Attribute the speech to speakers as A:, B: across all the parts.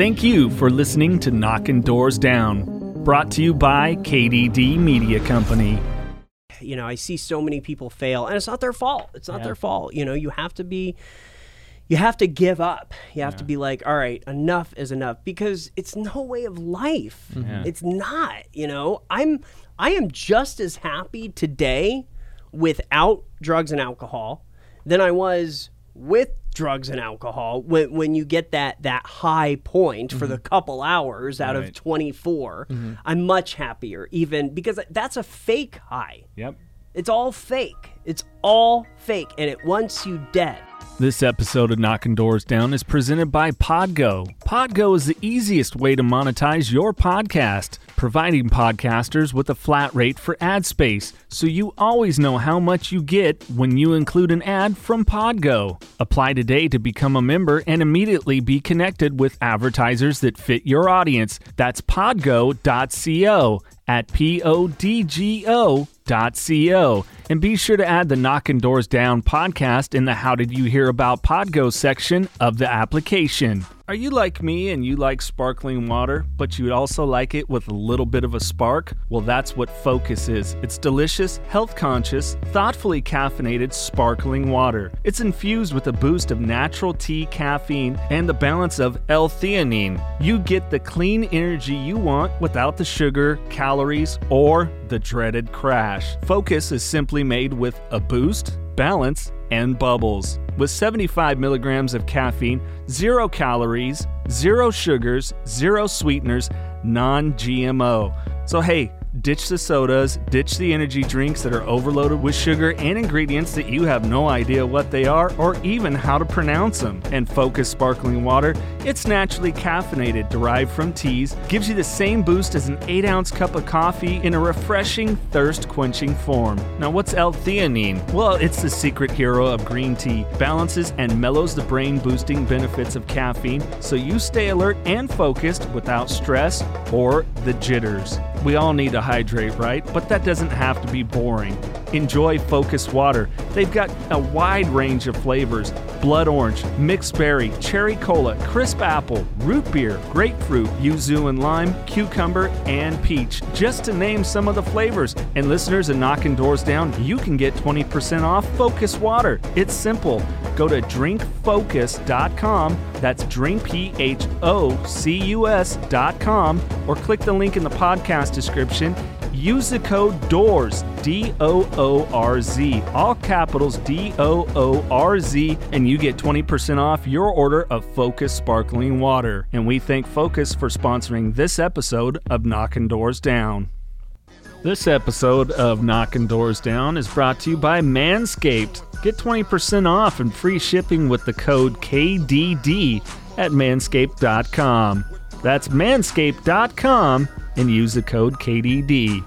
A: Thank you for listening to Knocking Doors Down, brought to you by KDD Media Company.
B: You know, I see so many people fail, and it's not their fault. It's not their fault. You know, you have to be, you have to give up. You have to be like, all right, enough is enough, because it's no way of life. Mm-hmm. It's not. You know, I'm, I am just as happy today without drugs and alcohol than I was with drugs and alcohol when when you get that that high point for the mm-hmm. couple hours out of
A: Right.
B: 24 mm-hmm. I'm much happier even because that's a fake high.
A: Yep.
B: it's all fake. It's all fake. And it wants you dead
A: This episode of Knocking Doors Down is presented by Podgo. Podgo is the easiest way to monetize your podcast, providing podcasters with a flat rate for ad space, so you always know how much you get when you include an ad from Podgo. Apply today to become a member and immediately be connected with advertisers that fit your audience. That's podgo.co at P And be sure to add the Knocking Doors Down podcast in the How Did You Hear About Podgo section of the application. Are you like me and you like sparkling water, but you also like it with a little bit of a spark? Well, that's what Phocus is. It's delicious, health conscious, thoughtfully caffeinated sparkling water. It's infused with a boost of natural tea caffeine and the balance of L theanine. You get the clean energy you want without the sugar, calories, or the dreaded crash. Phocus is simply made with a boost, balance, and bubbles. With 75 milligrams of caffeine, zero calories, zero sugars, zero sweeteners, non GMO. So, hey, ditch the sodas, ditch the energy drinks that are overloaded with sugar and ingredients that you have no idea what they are or even how to pronounce them. And Phocus Sparkling Water, it's naturally caffeinated, derived from teas, gives you the same boost as an 8 ounce cup of coffee in a refreshing, thirst quenching form. Now, what's L theanine? Well, it's the secret hero of green tea, balances and mellows the brain boosting benefits of caffeine so you stay alert and focused without stress or the jitters. We all need to hydrate, right? But that doesn't have to be boring. Enjoy Phocus Water. They've got a wide range of flavors blood orange, mixed berry, cherry cola, crisp apple, root beer, grapefruit, yuzu and lime, cucumber, and peach, just to name some of the flavors. And listeners of Knocking Doors Down, you can get 20% off Phocus Water. It's simple. Go to drinkphocus.com. That's drink P H O C U S.com or click the link in the podcast description. Use the code DOORZ, D O O R Z, all capitals D O O R Z, and you get 20% off your order of Phocus Sparkling Water. And we thank Phocus for sponsoring this episode of Knocking Doors Down. This episode of Knocking Doors Down is brought to you by Manscaped. Get 20% off and free shipping with the code KDD at manscaped.com. That's manscaped.com and use the code KDD.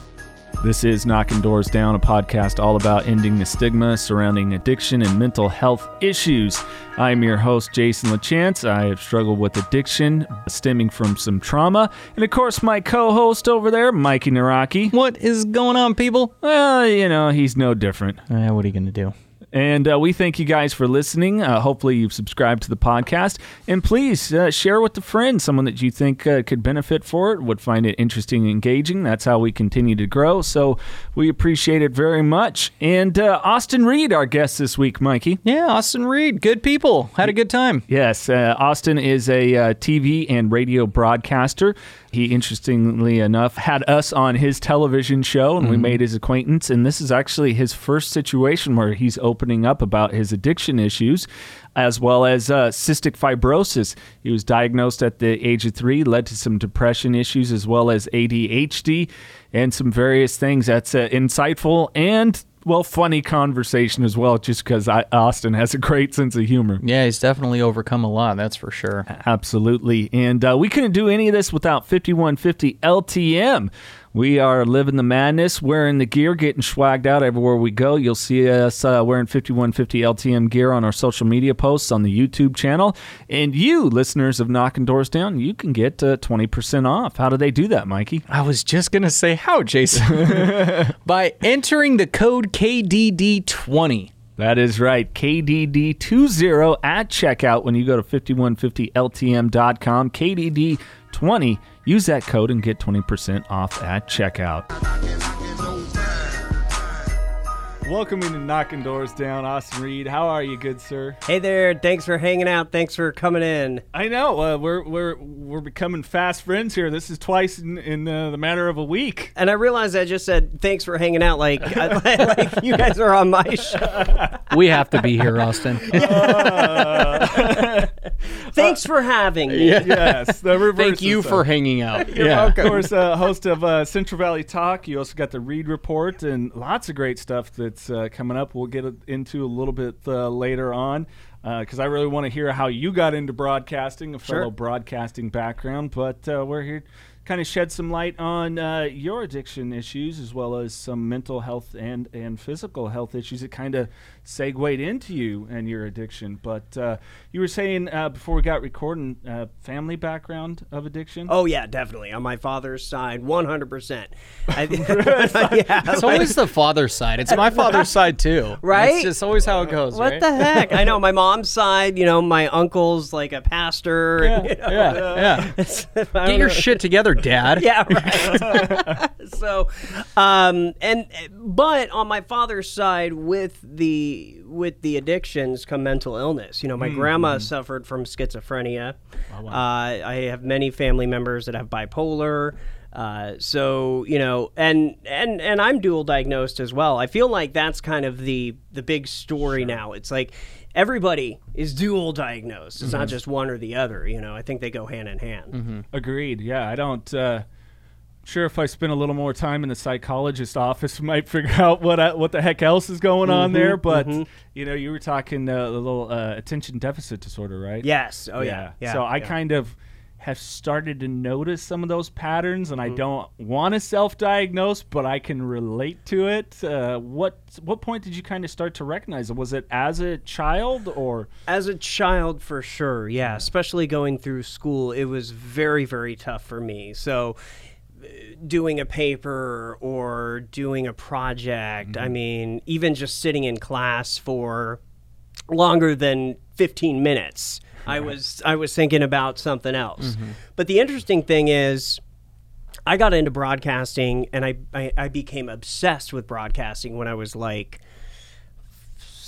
A: This is Knocking Doors Down, a podcast all about ending the stigma surrounding addiction and mental health issues. I'm your host, Jason LaChance. I have struggled with addiction stemming from some trauma. And of course, my co host over there, Mikey Naraki.
C: What is going on, people?
A: Well, you know, he's no different.
C: Uh, what are you going to do?
A: And uh, we thank you guys for listening. Uh, hopefully, you've subscribed to the podcast. And please uh, share with a friend, someone that you think uh, could benefit for it, would find it interesting and engaging. That's how we continue to grow. So we appreciate it very much. And uh, Austin Reed, our guest this week, Mikey.
C: Yeah, Austin Reed. Good people. Had a good time.
A: Yes, uh, Austin is a uh, TV and radio broadcaster. He, interestingly enough, had us on his television show and we made his acquaintance. And this is actually his first situation where he's opening up about his addiction issues as well as uh, cystic fibrosis. He was diagnosed at the age of three, led to some depression issues as well as ADHD and some various things. That's uh, insightful and well, funny conversation as well, just because Austin has a great sense of humor.
C: Yeah, he's definitely overcome a lot, that's for sure.
A: Absolutely. And uh, we couldn't do any of this without 5150 LTM. We are living the madness, wearing the gear, getting swagged out everywhere we go. You'll see us uh, wearing 5150 LTM gear on our social media posts on the YouTube channel. And you, listeners of Knocking Doors Down, you can get uh, 20% off. How do they do that, Mikey?
C: I was just going to say how, Jason. By entering the code KDD20.
A: That is right. KDD20 at checkout when you go to 5150LTM.com. KDD20. Use that code and get 20% off at checkout. Welcoming to Knocking Doors Down, Austin Reed. How are you, good sir?
B: Hey there, thanks for hanging out. Thanks for coming in.
A: I know uh, we're we're we're becoming fast friends here. This is twice in, in uh, the matter of a week.
B: And I realized I just said thanks for hanging out, like like you guys are on my show.
C: We have to be here, Austin.
B: Thanks for having me.
A: yes, the reverse.
C: Thank you
A: is, uh,
C: for hanging out.
A: You're
C: yeah.
A: Of course, uh, host of uh, Central Valley Talk. You also got the Reed Report and lots of great stuff that's uh, coming up. We'll get into a little bit uh, later on because I really want to hear how you got into broadcasting, a
B: Sure.
A: fellow broadcasting background. But uh, we're here kind of shed some light on uh, your addiction issues as well as some mental health and, and physical health issues that kind of segued into you and your addiction. But uh, you were saying uh, before we got recording, uh, family background of addiction?
B: Oh yeah, definitely on my father's side, one hundred percent. Yeah,
C: It's always the father's side. It's my father's side too.
B: Right?
C: It's just always how it goes.
B: What
C: right?
B: the heck? I know my mom's side. You know, my uncle's like a pastor.
C: Yeah,
B: and, you know,
C: yeah, yeah.
B: it's- I
C: Get your shit together, Dad.
B: yeah, right. so, um, and but on my father's side, with the with the addictions come mental illness. You know, my grandma suffered from schizophrenia. Uh, I have many family members that have bipolar. Uh, so you know, and and and I'm dual diagnosed as well. I feel like that's kind of the the big story now. It's like everybody is dual diagnosed. It's not just one or the other. You know, I think they go hand in hand.
A: Agreed. Yeah, I don't. Uh, sure, if I spend a little more time in the psychologist office, I might figure out what I, what the heck else is going on
B: Mm-hmm,
A: there. But you know, you were talking uh, the little uh, attention deficit disorder, right?
B: Yes. Oh yeah. yeah.
A: so I
B: yeah.
A: kind of have started to notice some of those patterns, and
B: Mm-hmm.
A: I don't want to self-diagnose, but I can relate to it. Uh, what what point did you kind of start to recognize it? Was it as a child or?
B: As a child, for sure, yeah. Especially going through school, it was very, very tough for me. So, doing a paper or doing a project, I mm-hmm. mean, even just sitting in class for longer than 15 minutes, I was I was thinking about something else. Mm-hmm. But the interesting thing is. I got into broadcasting and I, I, I became obsessed with broadcasting when I was like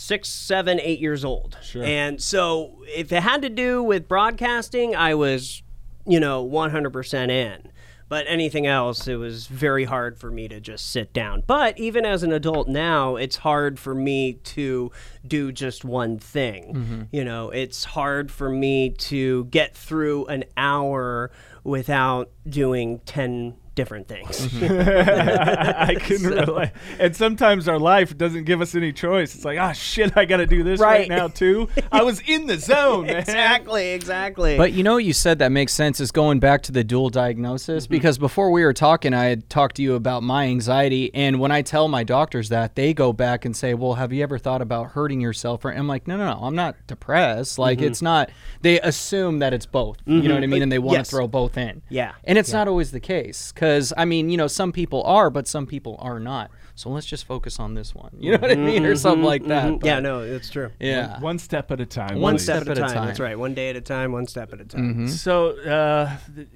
B: six, seven, eight years old.
A: Sure.
B: And so if it had to do with broadcasting, I was, you know, 100% in. But anything else, it was very hard for me to just sit down. But even as an adult now, it's hard for me to do just one thing. Mm-hmm. You know, it's hard for me to get through an hour without doing 10 different things.
A: I can relate. And sometimes our life doesn't give us any choice. It's like, ah, shit, I got to do this right.
B: Right.
A: now too. I was in the zone, man.
B: exactly, exactly.
C: But you know what you said that makes sense is going back to the dual diagnosis mm-hmm. because before we were talking, I had talked to you about my anxiety, and when I tell my doctors that, they go back and say, "Well, have you ever thought about hurting yourself?" Or I'm like, "No, no, no, I'm not depressed. Like mm-hmm. it's not." They assume that it's both. You know what I mm-hmm. mean, and they want
B: Yes.
C: to throw both in.
B: Yeah.
C: and it's not always the case because I mean, you know, some people are, but some people are not. So let's just focus on this one. You know what I mean, or something like that.
B: Mhm. yeah, no, it's true.
C: yeah.
A: One step at a time.
C: One
A: please.
B: step,
C: step
B: at a
C: at a
B: time. That's right. One day at a time, one step at a time.
A: So, uh, th-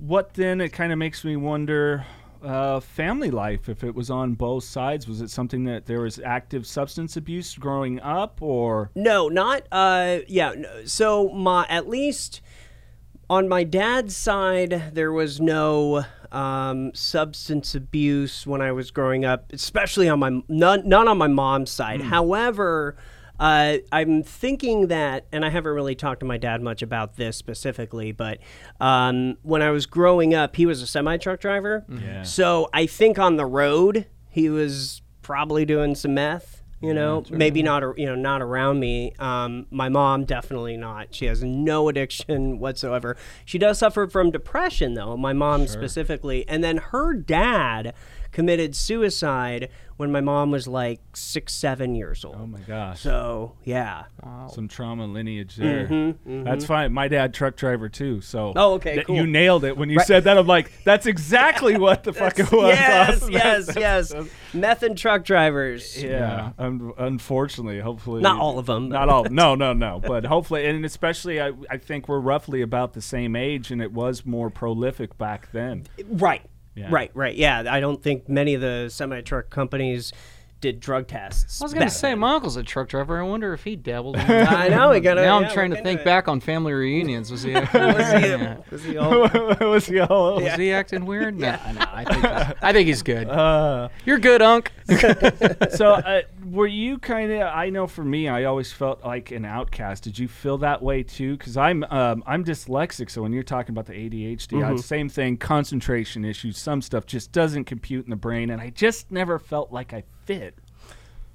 A: what then? It kind of makes me wonder. Uh, family life, if it was on both sides, was it something that there was active substance abuse growing up, or
B: No, not. Uh, yeah. No, so my at least on my dad's side, there was no um, substance abuse when I was growing up, especially on my none, none on my mom's side. However. Uh, I'm thinking that, and I haven't really talked to my dad much about this specifically, but um, when I was growing up, he was a semi truck driver.
A: Yeah.
B: So I think on the road, he was probably doing some meth. You know, maybe not. You know, not around me. Um, my mom definitely not. She has no addiction whatsoever. She does suffer from depression, though. My mom specifically, and then her dad committed suicide when my mom was like six, seven years old.
A: Oh my gosh.
B: So yeah.
A: Some trauma lineage there. That's fine. My dad truck driver too. So
B: Mm-hmm, Oh, okay,
A: that-
B: cool.
A: You nailed it when you said that. I'm like, that's exactly what the fuck it was.
B: yes,
A: Awesome.
B: yes,
A: That's-
B: yes. Meth and truck drivers.
A: Yeah, un- unfortunately, hopefully
B: Not all of them,
A: Not all. No, no, no. But hopefully, and especially, I, I think we're roughly about the same age, and it was more prolific back then.
B: Right.
A: Yeah.
B: Right, right. Yeah, I don't think many of the semi truck companies did drug tests.
C: I was gonna say,
B: then.
C: my uncle's a truck driver. I wonder if he dabbled. In that.
B: I know. We gotta,
C: now
B: yeah,
C: I'm trying to think
B: it.
C: back on family reunions. Was he?
B: Was
C: yeah.
B: he, was he all,
A: was he all?
C: Was he acting weird? No, no. I think he's, I think he's good.
A: Uh,
C: You're good, Unc.
A: so, uh, were you kind of? I know for me, I always felt like an outcast. Did you feel that way too? Because I'm, um, I'm dyslexic. So when you're talking about the ADHD, I- same thing. Concentration issues. Some stuff just doesn't compute in the brain, and I just never felt like I fit.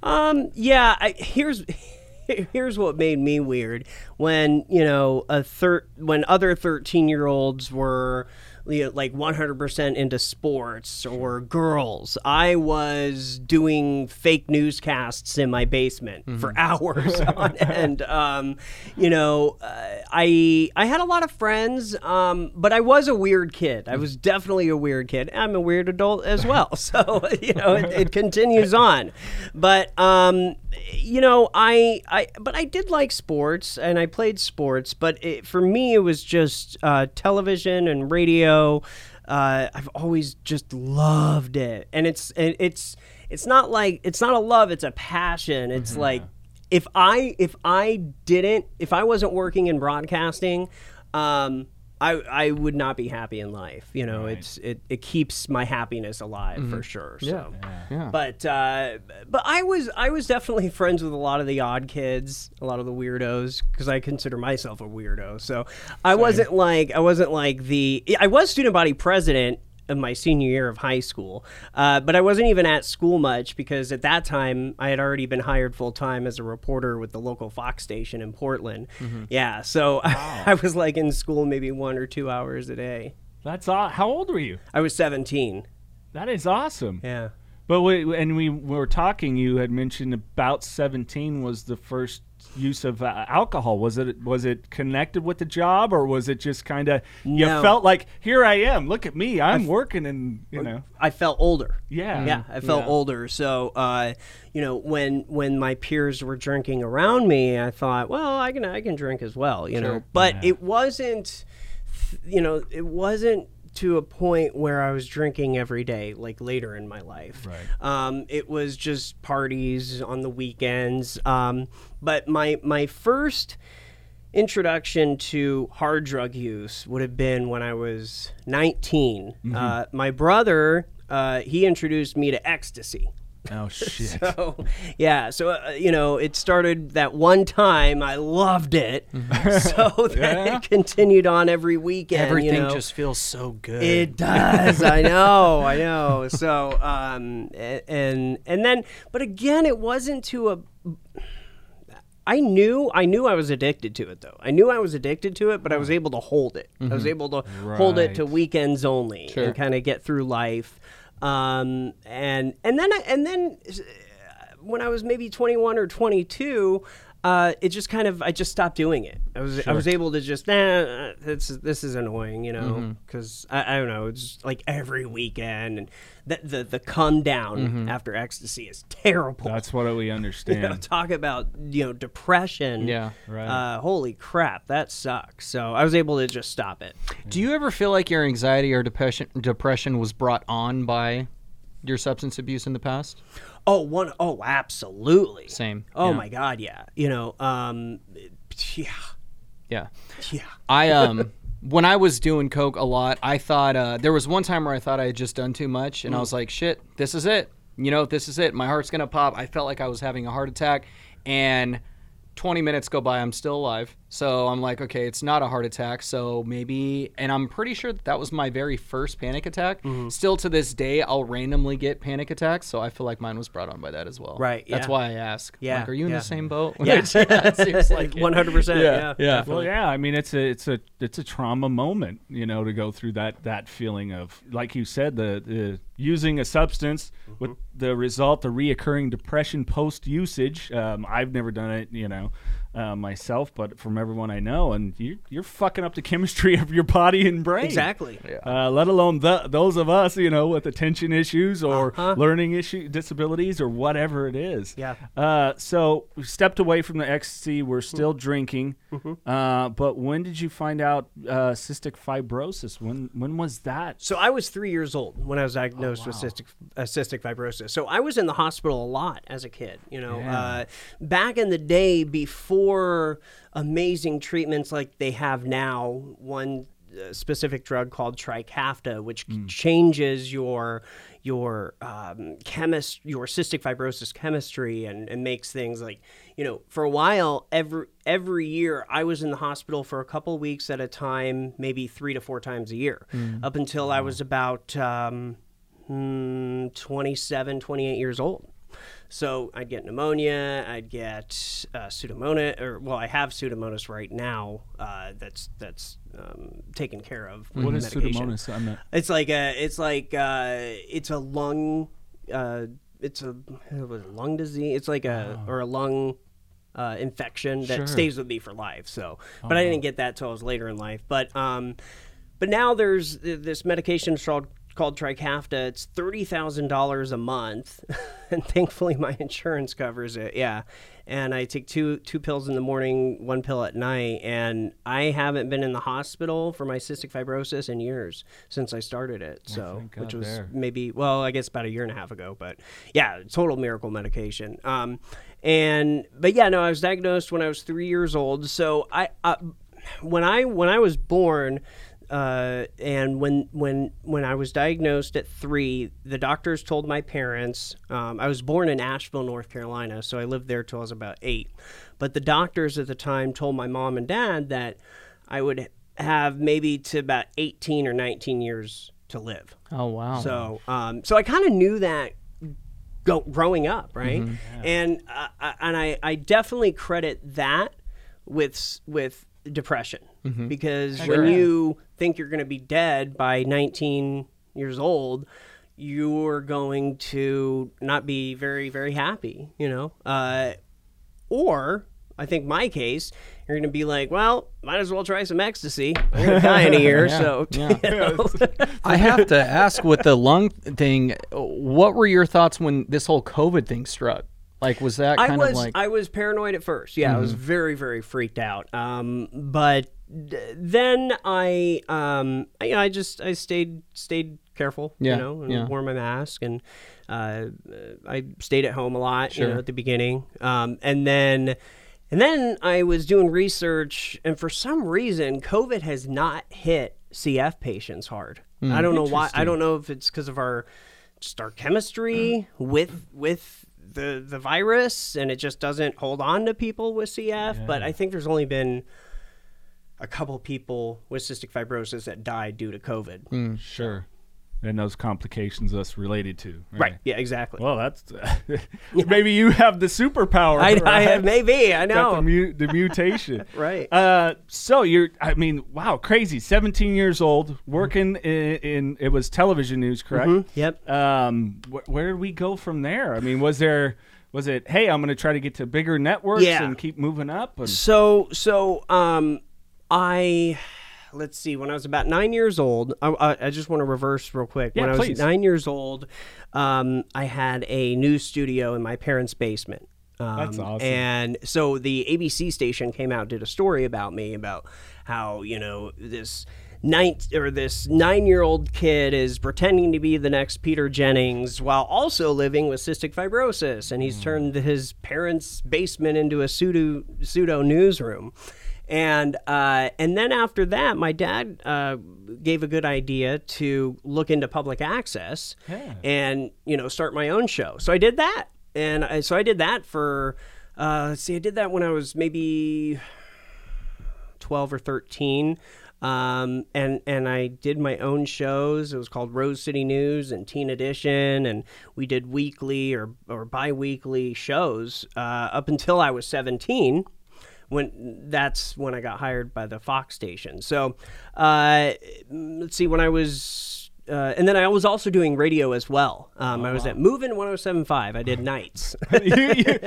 B: Um. Yeah. I, here's here's what made me weird when you know a thir- when other thirteen year olds were like 100% into sports or girls. I was doing fake newscasts in my basement for hours on end. Um, you know, uh, I I had a lot of friends, um, but I was a weird kid. I was definitely a weird kid. I'm a weird adult as well. So you know, it, it continues on. But um, you know, I I but I did like sports and I played sports. But it, for me, it was just uh, television and radio. Uh, I've always just loved it, and it's it, it's it's not like it's not a love; it's a passion. It's like if I if I didn't if I wasn't working in broadcasting, um, I I would not be happy in life. You know, it's it, it keeps my happiness alive for sure. So.
C: Yeah.
B: But uh, but I was I was definitely friends with a lot of the odd kids, a lot of the weirdos, because I consider myself a weirdo. So I wasn't like I wasn't like the I was student body president of my senior year of high school, uh, but I wasn't even at school much because at that time I had already been hired full time as a reporter with the local Fox station in Portland. Yeah, so I was like in school maybe one or two hours a day.
A: That's aw- how old were you?
B: I was seventeen.
A: That is awesome.
B: Yeah.
A: But we, and we were talking. You had mentioned about seventeen was the first use of uh, alcohol. Was it was it connected with the job, or was it just kind of you
B: No.
A: felt like here I am, look at me, I'm working, and you know,
B: I felt older.
A: yeah,
B: Yeah, I felt
A: Yeah.
B: older. So, uh, you know, when when my peers were drinking around me, I thought, well, I can I can drink as well, you know. But it wasn't, you know, it wasn't to a point where I was drinking every day, like later in my life.
A: Right.
B: Um, it was just parties on the weekends. Um, but my my first introduction to hard drug use would have been when I was 19. Uh, my brother, uh, he introduced me to ecstasy.
A: Oh shit.
B: So, yeah, so uh, you know, it started that one time. I loved it, so then
A: Yeah.
B: it continued on every weekend. you
C: Everything
B: know.
C: just feels so good.
B: It does. I know. I know. So, um, a- and and then, but again, it wasn't to a. I knew I knew I was addicted to it though. I knew I was addicted to it, but I was able to hold it. I was able to hold it to
A: Right.
B: weekends only
C: Sure.
B: and kind of get through life. Um, and and then I- and then uh, when I was maybe 21 or 22, uh, it just kind of I just stopped doing it. I was I was able to just nah, this is this is annoying, you know, because I, I don't know. It's like every weekend and the the, the come down after ecstasy is terrible.
A: That's what we understand.
B: You know, talk about you know depression.
C: Yeah,
A: right.
B: Uh, holy crap, that sucks. So I was able to just stop it.
C: Do you ever feel like your anxiety or depression depression was brought on by your substance abuse in the past?
B: Oh, one oh absolutely.
C: Same.
B: Oh
C: yeah.
B: my god, yeah. You know, um, yeah,
C: Yeah.
B: yeah.
C: I um when I was doing coke a lot, I thought uh, there was one time where I thought I had just done too much, and I was like, "Shit, this is it. You know, this is it. My heart's gonna pop." I felt like I was having a heart attack, and 20 minutes go by, I'm still alive. So I'm like, okay, it's not a heart attack. So maybe, and I'm pretty sure that, that was my very first panic attack.
B: Mm-hmm.
C: Still to this day, I'll randomly get panic attacks. So I feel like mine was brought on by that as well.
B: Right,
C: That's
B: yeah.
C: why I ask.
B: Yeah,
C: Like, are you in the same boat?
B: Yeah.
C: Which, it seems like it.
B: One hundred percent.
C: Yeah,
B: Yeah,
C: yeah.
B: definitely.
A: Well, yeah. I mean, it's a it's a it's a trauma moment, you know, to go through that that feeling of, like you said, the the using a substance with
B: Mm-hmm.
A: the result, the reoccurring depression post usage. Um, I've never done it, you know, uh, myself, but from everyone I know, and you, you're fucking up the chemistry of your body and brain.
B: Exactly.
A: Uh, let alone the, those of us, you know, with attention issues or
B: Uh-huh.
A: learning issue disabilities or whatever it is.
B: Yeah.
A: Uh, so we stepped away from the ecstasy. We're still drinking.
B: Mm-hmm.
A: Uh, but when did you find out uh, cystic fibrosis? When when was that?
B: So I was three years old when I was diagnosed with cystic, uh, cystic fibrosis. So I was in the hospital a lot as a kid. You know,
A: Yeah.
B: uh, back in the day before amazing treatments like they have now, one uh, specific drug called Trikafta, which changes your your um, chemist your cystic fibrosis chemistry and, and makes things like you know for a while every every year I was in the hospital for a couple weeks at a time, maybe three to four times a year, up until I was about um, hmm, 27, 28 years old. So I'd get pneumonia, I'd get uh, pseudomonas, or well, I have pseudomonas right now. Uh, that's that's um, taken care of. With
A: What is
B: medication.
A: pseudomonas? I'm not,
B: It's like a, it's like uh, it's a lung, uh, it's a it, lung disease. It's like a or a lung uh, infection that
A: Sure.
B: stays with me for life. So, but I didn't get that till I was later in life. But um, but now there's th- this medication called called Trikafta. It's thirty thousand dollars a month, and thankfully my insurance covers it. Yeah, and I take two two pills in the morning, one pill at night, and I haven't been in the hospital for my cystic fibrosis in years since I started it. So,
A: thank
B: which was
A: there.
B: maybe well, I guess about a year and a half ago. But yeah, total miracle medication. Um, and but yeah, no, I was diagnosed when I was three years old. So I, uh, when I when I was born, uh, and when when when I was diagnosed at three, the doctors told my parents. Um, I was born in Asheville, North Carolina, so I lived there till I was about eight. But the doctors at the time told my mom and dad that I would have maybe to about eighteen or nineteen years to live.
C: Oh wow.
B: So, um, so I kind of knew that go, growing up, right?
C: Mm-hmm.
B: And uh, I- and I, I definitely credit that with with depression
C: Mm-hmm.
B: because when you think you're going to be dead by 19 years old, you're going to not be very very happy, you know. Uh, or I think my case, you're going to be like, well, might as well try some ecstasy. I'm going to die in a year,
C: Yeah,
B: so
C: yeah.
B: you know.
C: I have to ask with the lung thing, what were your thoughts when this whole COVID thing struck? Like, was that
B: I
C: kind
B: was
C: of like? Mm-hmm.
B: I was paranoid at first. Yeah, I was very very freaked out. Um, but d- then I um, I- you know I just I stayed stayed careful.
C: Yeah,
B: You know, and
C: yeah.
B: wore my mask and uh, I stayed at home a lot. You know, at the beginning. Um, and then. And then I was doing research, and for some reason, COVID has not hit CF patients hard.
C: Hmm.
B: I don't know why. I don't know if it's because of our just our chemistry with with the the virus, and it just doesn't hold on to people with CF. But I think there's only been a couple people with cystic fibrosis that died due to COVID.
A: sure. And those complications us related to.
B: Right. Yeah. Exactly.
A: Well, that's maybe you have the superpower.
B: I, I
A: right?
B: have maybe I know.
A: the, mu- the mutation.
B: Right.
A: Uh, so you're, I mean, wow, crazy. 17 years old, working in, in it was television news, correct?
B: Mm-hmm. Yep.
A: Um, wh- where did we go from there? I mean, was there, was it, hey, I'm going to try to get to bigger networks
B: Yeah.
A: and keep moving up? And,
B: So so um, I let's see. When I was about nine years old, I, I, I just want to reverse real quick.
A: Yeah,
B: when I
A: please.
B: was nine years old, um, I had a news studio in my parents' basement. Um,
A: That's awesome.
B: And so the ABC station came out did a story about me about how you know this nine or this nine year old kid is pretending to be the next Peter Jennings while also living with cystic fibrosis, and he's turned his parents' basement into a pseudo pseudo newsroom. And uh, and then after that, my dad uh, gave a good idea to look into public access
A: Yeah.
B: and you know start my own show. So I did that, and I, so I did that for uh, see, I did that when I was maybe twelve or thirteen. Um, and and I did my own shows. It was called Rose City News and Teen Edition, and we did weekly or or biweekly shows uh, up until I was seventeen when that's when I got hired by the Fox station. So, uh, let's see, when I was uh, and then I was also doing radio as well. Um, I was at Movin' 107.5. I did nights.
A: you, you,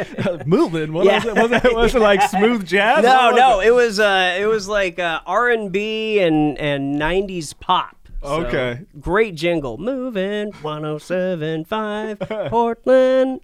A: moving. What
B: Yeah.
A: was it? Was it, was it like smooth jazz?
B: no, no,
A: it?
B: it was uh, it was like uh, R and B and and 90s pop. So,
A: Okay.
B: great jingle. Moving 107.5 Portland.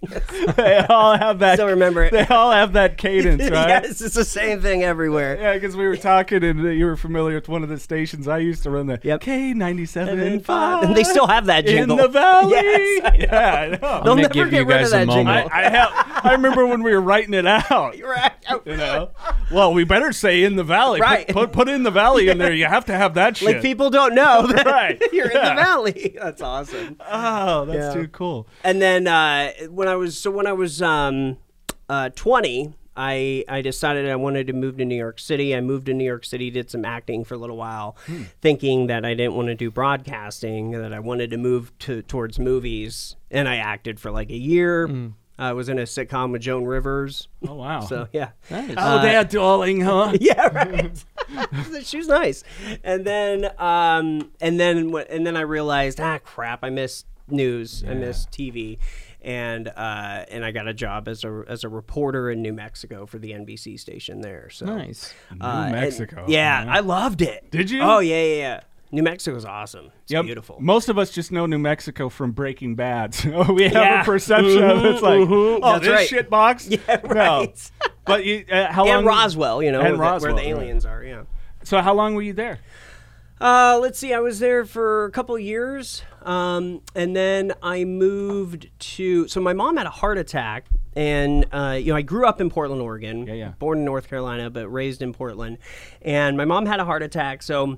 A: they all have that.
B: Still remember it.
A: They all have that cadence, right?
B: yes, it's the same thing everywhere.
A: Yeah, because we were talking and you were familiar with one of the stations I used to run. The
B: Yep.
A: K ninety seven
B: And
A: and five,
B: they still have that jingle.
A: in the valley.
B: Yes, I know.
A: yeah, I know.
B: They'll never
C: give
B: get
C: you
B: rid
C: guys
B: of that
C: a moment.
B: jingle.
A: I, I have. I remember when we were writing it out.
B: Right.
A: You know, well, we better say in the valley. Put-
B: Right.
A: Put, put, in the valley in there. You have to have that shit.
B: Like people don't know that
A: Right.
B: you're in the valley. That's awesome.
A: Oh, that's
B: Yeah.
A: too cool.
B: And then uh, when I was so when I was um, uh, 20, I I decided I wanted to move to New York City. I moved to New York City, did some acting for a little while, thinking that I didn't want to do broadcasting, that I wanted to move to towards movies, and I acted for like a year. I was in a sitcom with Joan Rivers.
A: Oh wow.
B: So yeah.
C: Nice.
A: oh, Dad, darling, huh?
B: yeah, right. she was nice, and then um, and then what? And then I realized, ah, crap, I missed news, I missed TV, and uh, and I got a job as a as a reporter in New Mexico for the NBC station there. So
C: Nice.
A: New
B: uh, and-
A: Mexico.
B: yeah,
A: man.
B: I loved it.
A: Did you?
B: Oh yeah, yeah, yeah. New Mexico's awesome. It's
A: Yep.
B: beautiful.
A: Most of us just know New Mexico from Breaking Bad. So we have
B: Yeah.
A: a perception of it's like, oh,
B: That's
A: this
B: right.
A: shit box.
B: Yeah,
A: No.
B: right.
A: But you, uh, how long?
B: and Roswell, you know, that-
A: Roswell,
B: where the
A: right.
B: aliens are. Yeah.
A: So how long were you there?
B: Uh, let's see. I was there for a couple years, um, and then I moved to. So my mom had a heart attack, and uh, you know I grew up in Portland, Oregon.
A: Yeah, yeah.
B: Born in North Carolina, but raised in Portland, and my mom had a heart attack. So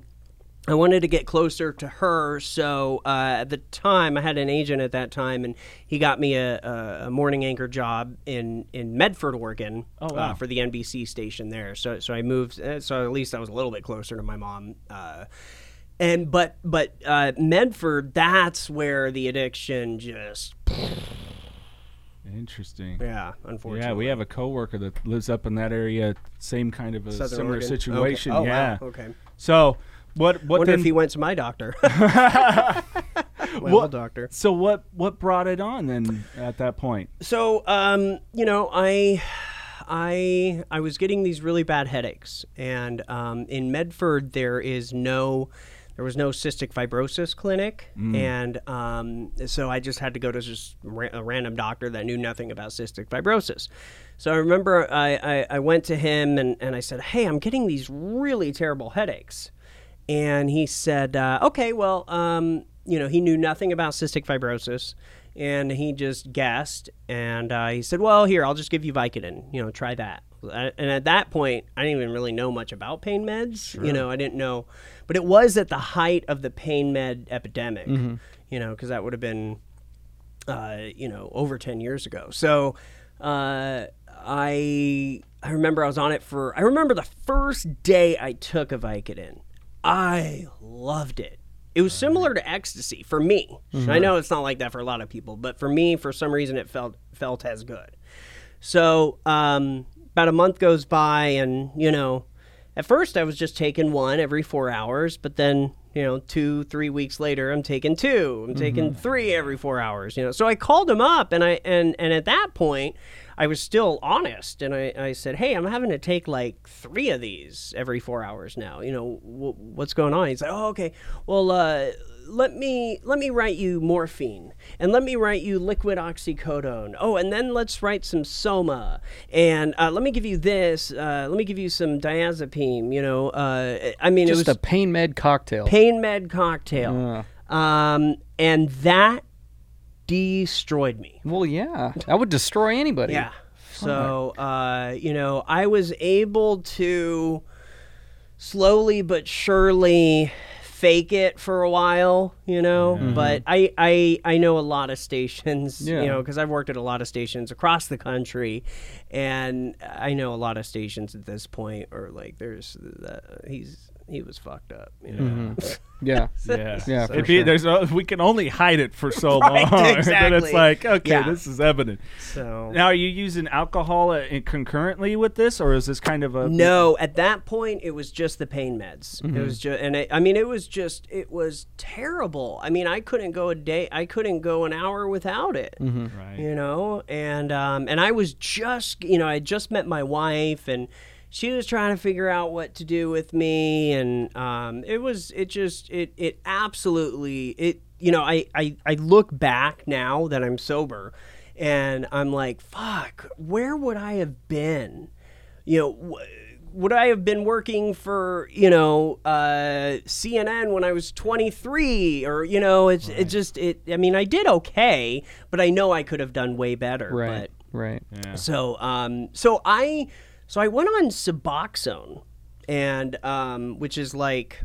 B: I wanted to get closer to her. So uh, at the time, I had an agent at that time, and he got me a, a, morning anchor job in in Medford, Oregon,
A: Oh, wow.
B: uh, for the NBC station there. So so I moved. uh, So at least I was a little bit closer to my mom. Uh, and but but uh, Medford, that's where the addiction just
A: Interesting.
B: yeah, unfortunately.
A: Yeah, we have a coworker that lives up in that area. Same kind of a
B: Southern
A: similar
B: Oregon.
A: situation.
B: Okay. Oh,
A: yeah.
B: wow. Okay.
A: So what? What
B: Wonder
A: then?
B: if he went to my doctor. my
A: What-
B: doctor.
A: so what? What brought it on then? At that point.
B: So, um, you know, I, I, I was getting these really bad headaches, and um, in Medford there is no, there was no cystic fibrosis clinic, and um, so I just had to go to just ra- a random doctor that knew nothing about cystic fibrosis. So I remember I, I, I went to him and, and I said, "Hey, I'm getting these really terrible headaches," and he said, uh, "Okay, well, um, you know, he knew nothing about cystic fibrosis." and he just guessed and uh, he said well here i'll just give you vicodin you know try that. And at that point i didn't even really know much about pain meds you know i didn't know but it was at the height of the pain med epidemic you know because that would have been uh, you know over 10 years ago. So uh, i i remember i was on it for i remember the first day i took a vicodin i loved it it was similar to ecstasy for me i know it's not like that for a lot of people but for me for some reason it felt felt as good so um, about a month goes by, and you know, at first I was just taking one every four hours, but then you know, two, three weeks later, I'm taking two. I'm taking three every four hours. You know, so I called him up, and I and and at that point, I was still honest, and I, I said, hey, I'm having to take like three of these every four hours now. You know, w- what's going on? He's like, oh, okay. Well, uh, let me let me write you morphine and let me write you liquid oxycodone oh and then let's write some soma and uh, let me give you this uh, let me give you some diazepam you know uh, i mean it's
C: Just
B: it
C: a pain med cocktail.
B: pain med cocktail um, and that destroyed me
C: well, yeah, that would destroy anybody.
B: yeah. So, uh, you know, I was able to slowly but surely fake it for a while, you know, but I, I, I know a lot of stations,
C: Yeah.
B: you know, because I've worked at a lot of stations across the country, and I know a lot of stations at this point are like, there's, uh, he's, he was fucked up. You know?
C: Yeah.
A: Yeah,
C: Yeah, for
A: It'd be-
C: sure.
A: there's a- we can only hide it for so
B: Right,
A: long. then
B: exactly.
A: it's like, okay,
B: Yeah.
A: this is evident.
B: So
A: Now, are you using alcohol uh, concurrently with this, or is this kind of a
B: No, at that point it was just the pain meds.
A: Mm-hmm.
B: It was just, and it, I mean, it was just, it was terrible. I mean, I couldn't go a day, I couldn't go an hour without it.
A: Right.
B: You know, and um, and I was just, you know, I just met my wife, and she was trying to figure out what to do with me, and um, it was, it just, it, it absolutely, it, you know, I, I, I look back now that I'm sober, and I'm like, fuck, where would I have been? you know, w- would I have been working for, you know, uh, CNN when I was 23 or, you know, it's it just, it, I mean, I did okay, but I know I could have done way better.
C: Right. Right.
A: Yeah.
B: So, um, so I, so I went on Suboxone and, um, which is like,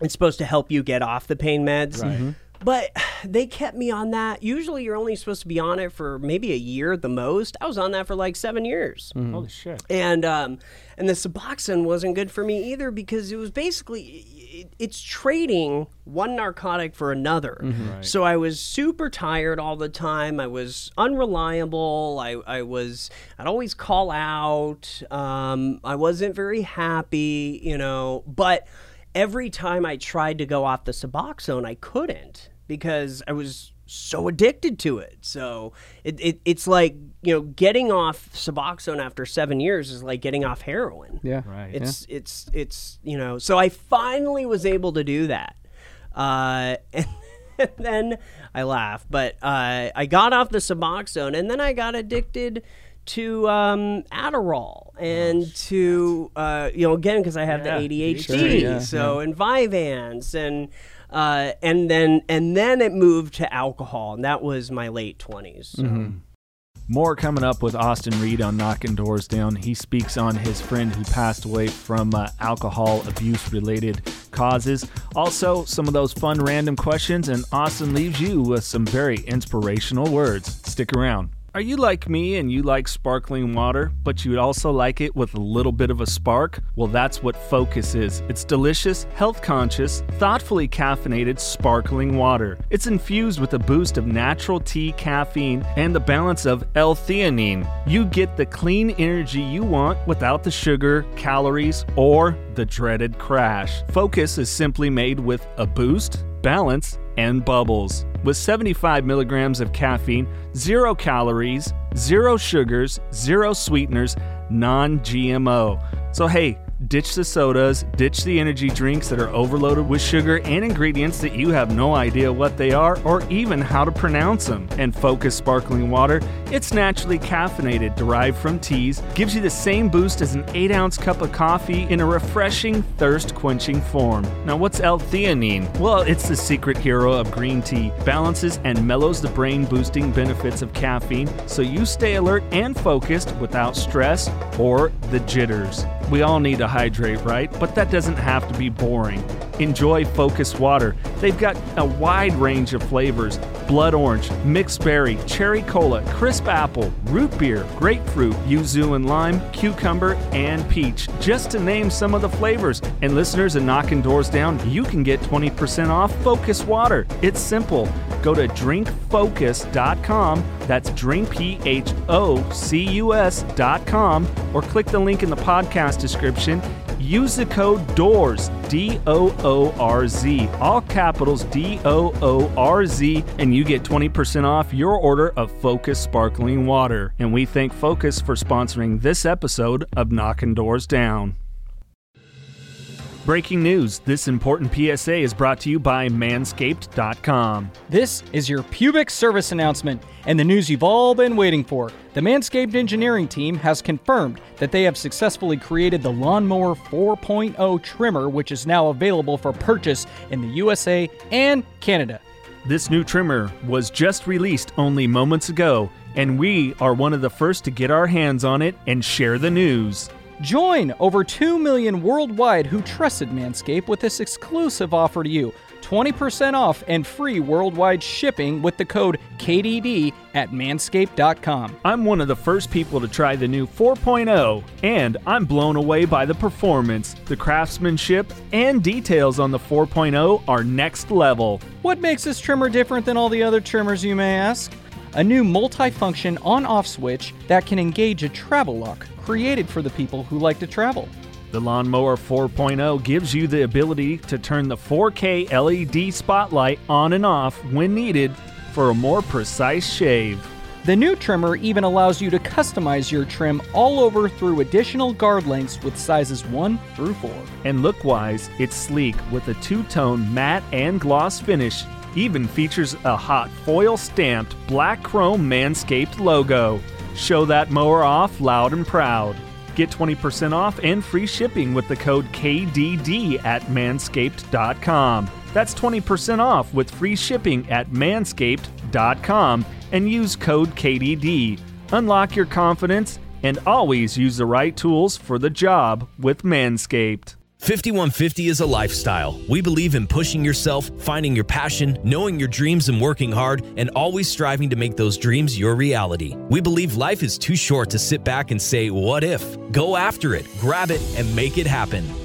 B: it's supposed to help you get off the pain meds.
A: Right.
B: But they kept me on that. Usually you're only supposed to be on it for maybe a year at the most. I was on that for like seven years
A: Holy shit.
B: and um, and the Suboxone wasn't good for me either because it was basically it, it's trading one narcotic for another.
A: Right.
B: So I was super tired all the time. I was unreliable. I, I was I'd always call out. Um, I wasn't very happy, you know. But every time I tried to go off the Suboxone, I couldn't because I was so addicted to it. So it, it it's like you know getting off Suboxone after seven years is like getting off heroin.
C: Yeah.
A: Right.
B: It's it's it's you know. So I finally was able to do that, uh, and, then I laugh, but uh, I got off the Suboxone, and then I got addicted to um, Adderall and to uh, you know again because I have
A: Yeah,
B: the ADHD,
C: Sure, yeah,
B: so and Vyvanse and. Uh, and then and then it moved to alcohol, and that was my late twenties. So.
A: More coming up with Austin Reed on Knocking Doors Down. He speaks on his friend who passed away from uh, alcohol abuse related causes. Also, some of those fun random questions, and Austin leaves you with some very inspirational words. Stick around. Are you like me and you like sparkling water, but you'd also like it with a little bit of a spark? Well, that's what Phocus is. It's delicious, health conscious, thoughtfully caffeinated sparkling water. It's infused with a boost of natural tea caffeine and the balance of L theanine. You get the clean energy you want without the sugar, calories, or the dreaded crash. Phocus is simply made with a boost, balance, and bubbles. With 75 milligrams of caffeine, zero calories, zero sugars, zero sweeteners, non GMO. So, hey, ditch the sodas, ditch the energy drinks that are overloaded with sugar and ingredients that you have no idea what they are or even how to pronounce them. And Phocus Sparkling Water, it's naturally caffeinated, derived from teas, gives you the same boost as an 8 ounce cup of coffee in a refreshing, thirst quenching form. Now, what's L theanine? Well, it's the secret hero of green tea, balances and mellows the brain boosting benefits of caffeine so you stay alert and focused without stress or the jitters. We all need to hydrate, right? But that doesn't have to be boring. Enjoy Phocus Water. They've got a wide range of flavors blood orange, mixed berry, cherry cola, crisp apple, root beer, grapefruit, yuzu and lime, cucumber, and peach, just to name some of the flavors. And listeners of Knocking Doors Down, you can get 20% off Phocus Water. It's simple. Go to drinkphocus.com, that's drink P H O C U S.com, or click the link in the podcast description. Use the code DOORZ, D O O R Z, all capitals D O O R Z, and you get 20% off your order of Phocus Sparkling Water. And we thank Phocus for sponsoring this episode of Knocking Doors Down. Breaking news this important PSA is brought to you by Manscaped.com.
C: This is your pubic service announcement and the news you've all been waiting for. The Manscaped engineering team has confirmed that they have successfully created the Lawnmower 4.0 trimmer, which is now available for purchase in the USA and Canada.
A: This new trimmer was just released only moments ago, and we are one of the first to get our hands on it and share the news.
C: Join over 2 million worldwide who trusted Manscaped with this exclusive offer to you 20% off and free worldwide shipping with the code KDD at manscaped.com.
A: I'm one of the first people to try the new 4.0, and I'm blown away by the performance. The craftsmanship and details on the 4.0 are next level.
C: What makes this trimmer different than all the other trimmers, you may ask? A new multi-function on-off switch that can engage a travel lock, created for the people who like to travel.
A: The Lawnmower 4.0 gives you the ability to turn the 4K LED spotlight on and off when needed for a more precise shave.
C: The new trimmer even allows you to customize your trim all over through additional guard lengths with sizes 1 through 4.
A: And look wise, it's sleek with a two tone matte and gloss finish. Even features a hot foil stamped black chrome Manscaped logo. Show that mower off loud and proud. Get 20% off and free shipping with the code KDD at manscaped.com. That's 20% off with free shipping at manscaped.com and use code KDD. Unlock your confidence and always use the right tools for the job with Manscaped.
D: 5150 is a lifestyle. We believe in pushing yourself, finding your passion, knowing your dreams, and working hard, and always striving to make those dreams your reality. We believe life is too short to sit back and say, What if? Go after it, grab it, and make it happen.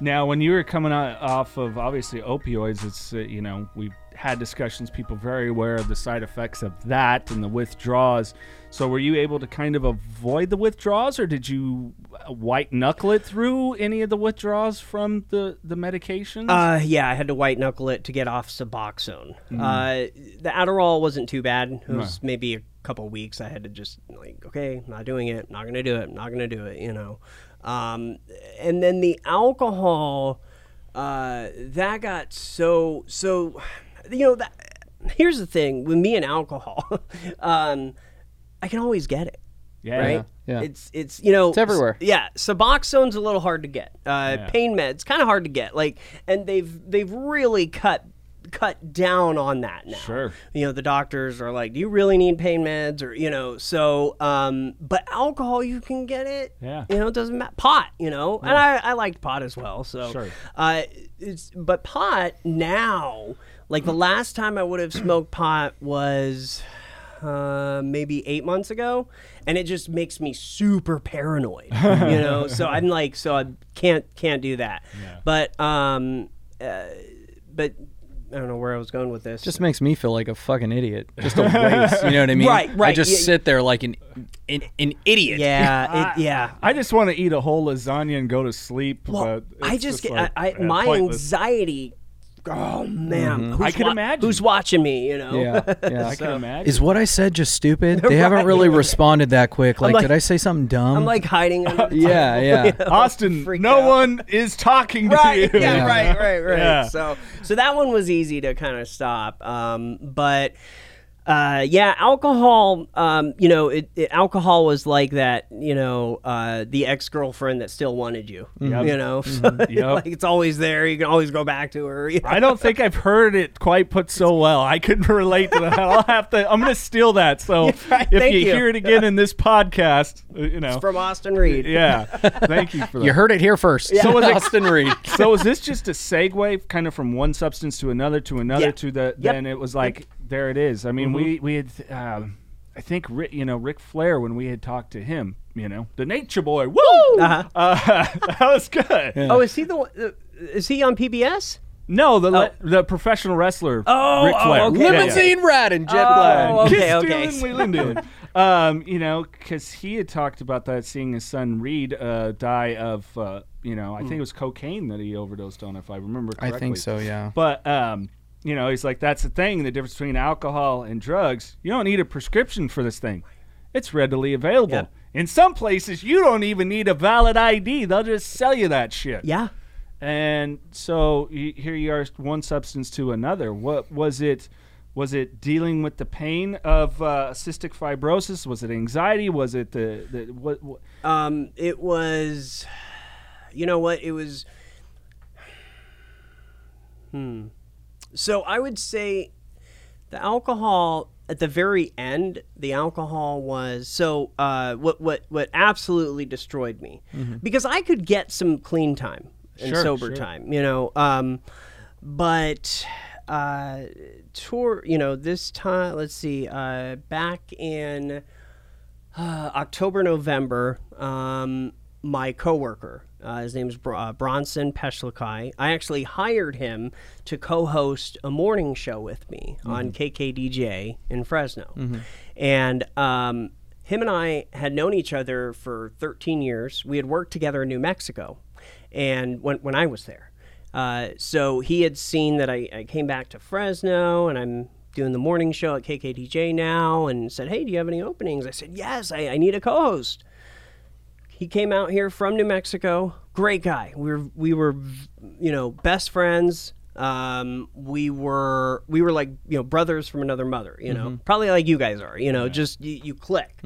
A: Now, when you were coming off of obviously opioids, it's uh, you know we've had discussions. People very aware of the side effects of that and the withdrawals. So, were you able to kind of avoid the withdrawals, or did you uh, white knuckle it through any of the withdrawals from the the medications?
B: Uh, yeah, I had to white knuckle it to get off Suboxone.
A: Mm.
B: Uh, the Adderall wasn't too bad. It was maybe a couple weeks. I had to just like, okay, not doing it. Not gonna do it. Not gonna do it. You know. Um, and then the alcohol, uh, that got so so. You know that. Here's the thing with me and alcohol, um, I can always get it.
A: yeah,
B: Right.
C: yeah.
B: It's it's you know
C: It's everywhere.
B: s- Yeah, Suboxone's a little hard to get. Uh, Pain meds kind of hard to get. Like, and they've they've really cut cut down on that now.
A: Sure.
B: You know, the doctors are like, "Do you really need pain meds?" Or you know, so um, but alcohol you can get it.
A: Yeah.
B: You know, it doesn't matter. Pot. You know, and I I liked pot as well. So
A: Sure.
B: uh, it's but pot now. Like the last time I would have smoked pot was uh, maybe eight months ago, and it just makes me super paranoid. you know, so I'm like, so I can't can't do that. Yeah. But um, uh, but I don't know where I was going with this.
C: Just makes me feel like a fucking idiot. Just a waste. You know what I mean?
B: Right, right.
C: I just
B: yeah.
C: sit there like an an, an idiot.
B: yeah, it, yeah.
A: I just want to eat a whole lasagna and go to sleep.
B: Well,
A: but
B: I
A: it's
B: just get
A: like,
B: I, I, my
A: pointless.
B: anxiety. Oh man, who's
A: I can imagine.
B: Who's watching me? You know.
C: Yeah, yeah.
A: I can imagine.
C: Is what I said just stupid? They haven't really responded that quick. Like,
B: like-
C: did I say something dumb?
B: I'm like hiding. Under the
C: yeah, yeah.
A: Austin, no
B: out.
A: one is talking to
B: right
A: you.
B: yeah,
C: Yeah.
B: right right right
A: Yeah.
B: so so that one was easy to kind of stop um but uh, yeah, alcohol. Um, you know, it, it, alcohol was like that. You know, uh, the ex girlfriend that still wanted you. You know, so,
A: Yep.
B: like it's always there. You can always go back to her. you know?
A: I don't think I've heard it quite put so well. I couldn't relate to that. I'll have to. I'm going to steal that. So
B: right,
A: if
B: thank
A: you,
B: you.
A: hear it again in this podcast, uh, you know,
B: From Austin Reed.
A: yeah. Thank you for that.
C: You heard it here first. Yeah.
A: So was
C: Austin Reed.
A: so is this just a segue, kind of from one substance to another to another
B: Yeah.
A: to the?
B: Yep.
A: Then it was like there it is. I mean, we we had, um, I think Rick, you know Ric Flair when we had talked to him, you know, the Nature Boy. Woo!
B: Uh-huh.
A: Uh, that was good.
B: Oh, is he the? Uh, is he on PBS?
A: No, the le- the professional wrestler
B: Oh,
A: Ric
B: oh,
A: Flair.
B: okay.
A: Yeah, yeah.
C: Limousine rat and jet
B: Oh,
C: black.
B: okay, okay.
A: Dylan Wheeling um, you know, because he had talked about that, seeing his son Reid uh, die of, uh, you know, I think it was cocaine that he overdosed on, if I remember correctly.
C: I think so. Yeah.
A: But um, you know, he's like, that's the thing. The difference between alcohol and drugs. You don't need a prescription for this thing. It's readily available.
B: Yep.
A: In some places, you don't even need a valid ID. They'll just sell you that shit.
B: Yeah.
A: And so y- here you are, one substance to another. What was it? Was it dealing with the pain of uh, cystic fibrosis? Was it anxiety? Was it the, the what, what?
B: Um, it was, you know what? It was. Hmm. So I would say, the alcohol at the very end. The alcohol was so. Uh, what what what absolutely destroyed me because I could get some clean time and
A: Sure,
B: sober
A: sure.
B: time. You know. Um, but uh, tour. You know this time. Let's see. Uh, back in uh, October, November, um, my coworker, uh, his name's Br- uh, Bronson Peshlakai, I actually hired him to co-host a morning show with me on KKDJ in Fresno, and um, him and I had known each other for 13 years. We had worked together in New Mexico, and when when I was there. Uh, so he had seen that I, I came back to Fresno and I'm doing the morning show at KKDJ now and said, Hey, do you have any openings? I said, Yes, I, I need a co host. He came out here from New Mexico. Great guy. We were, we were you know, best friends. Um, we were we were like you know brothers from another mother you know probably like you guys are you know just you, you click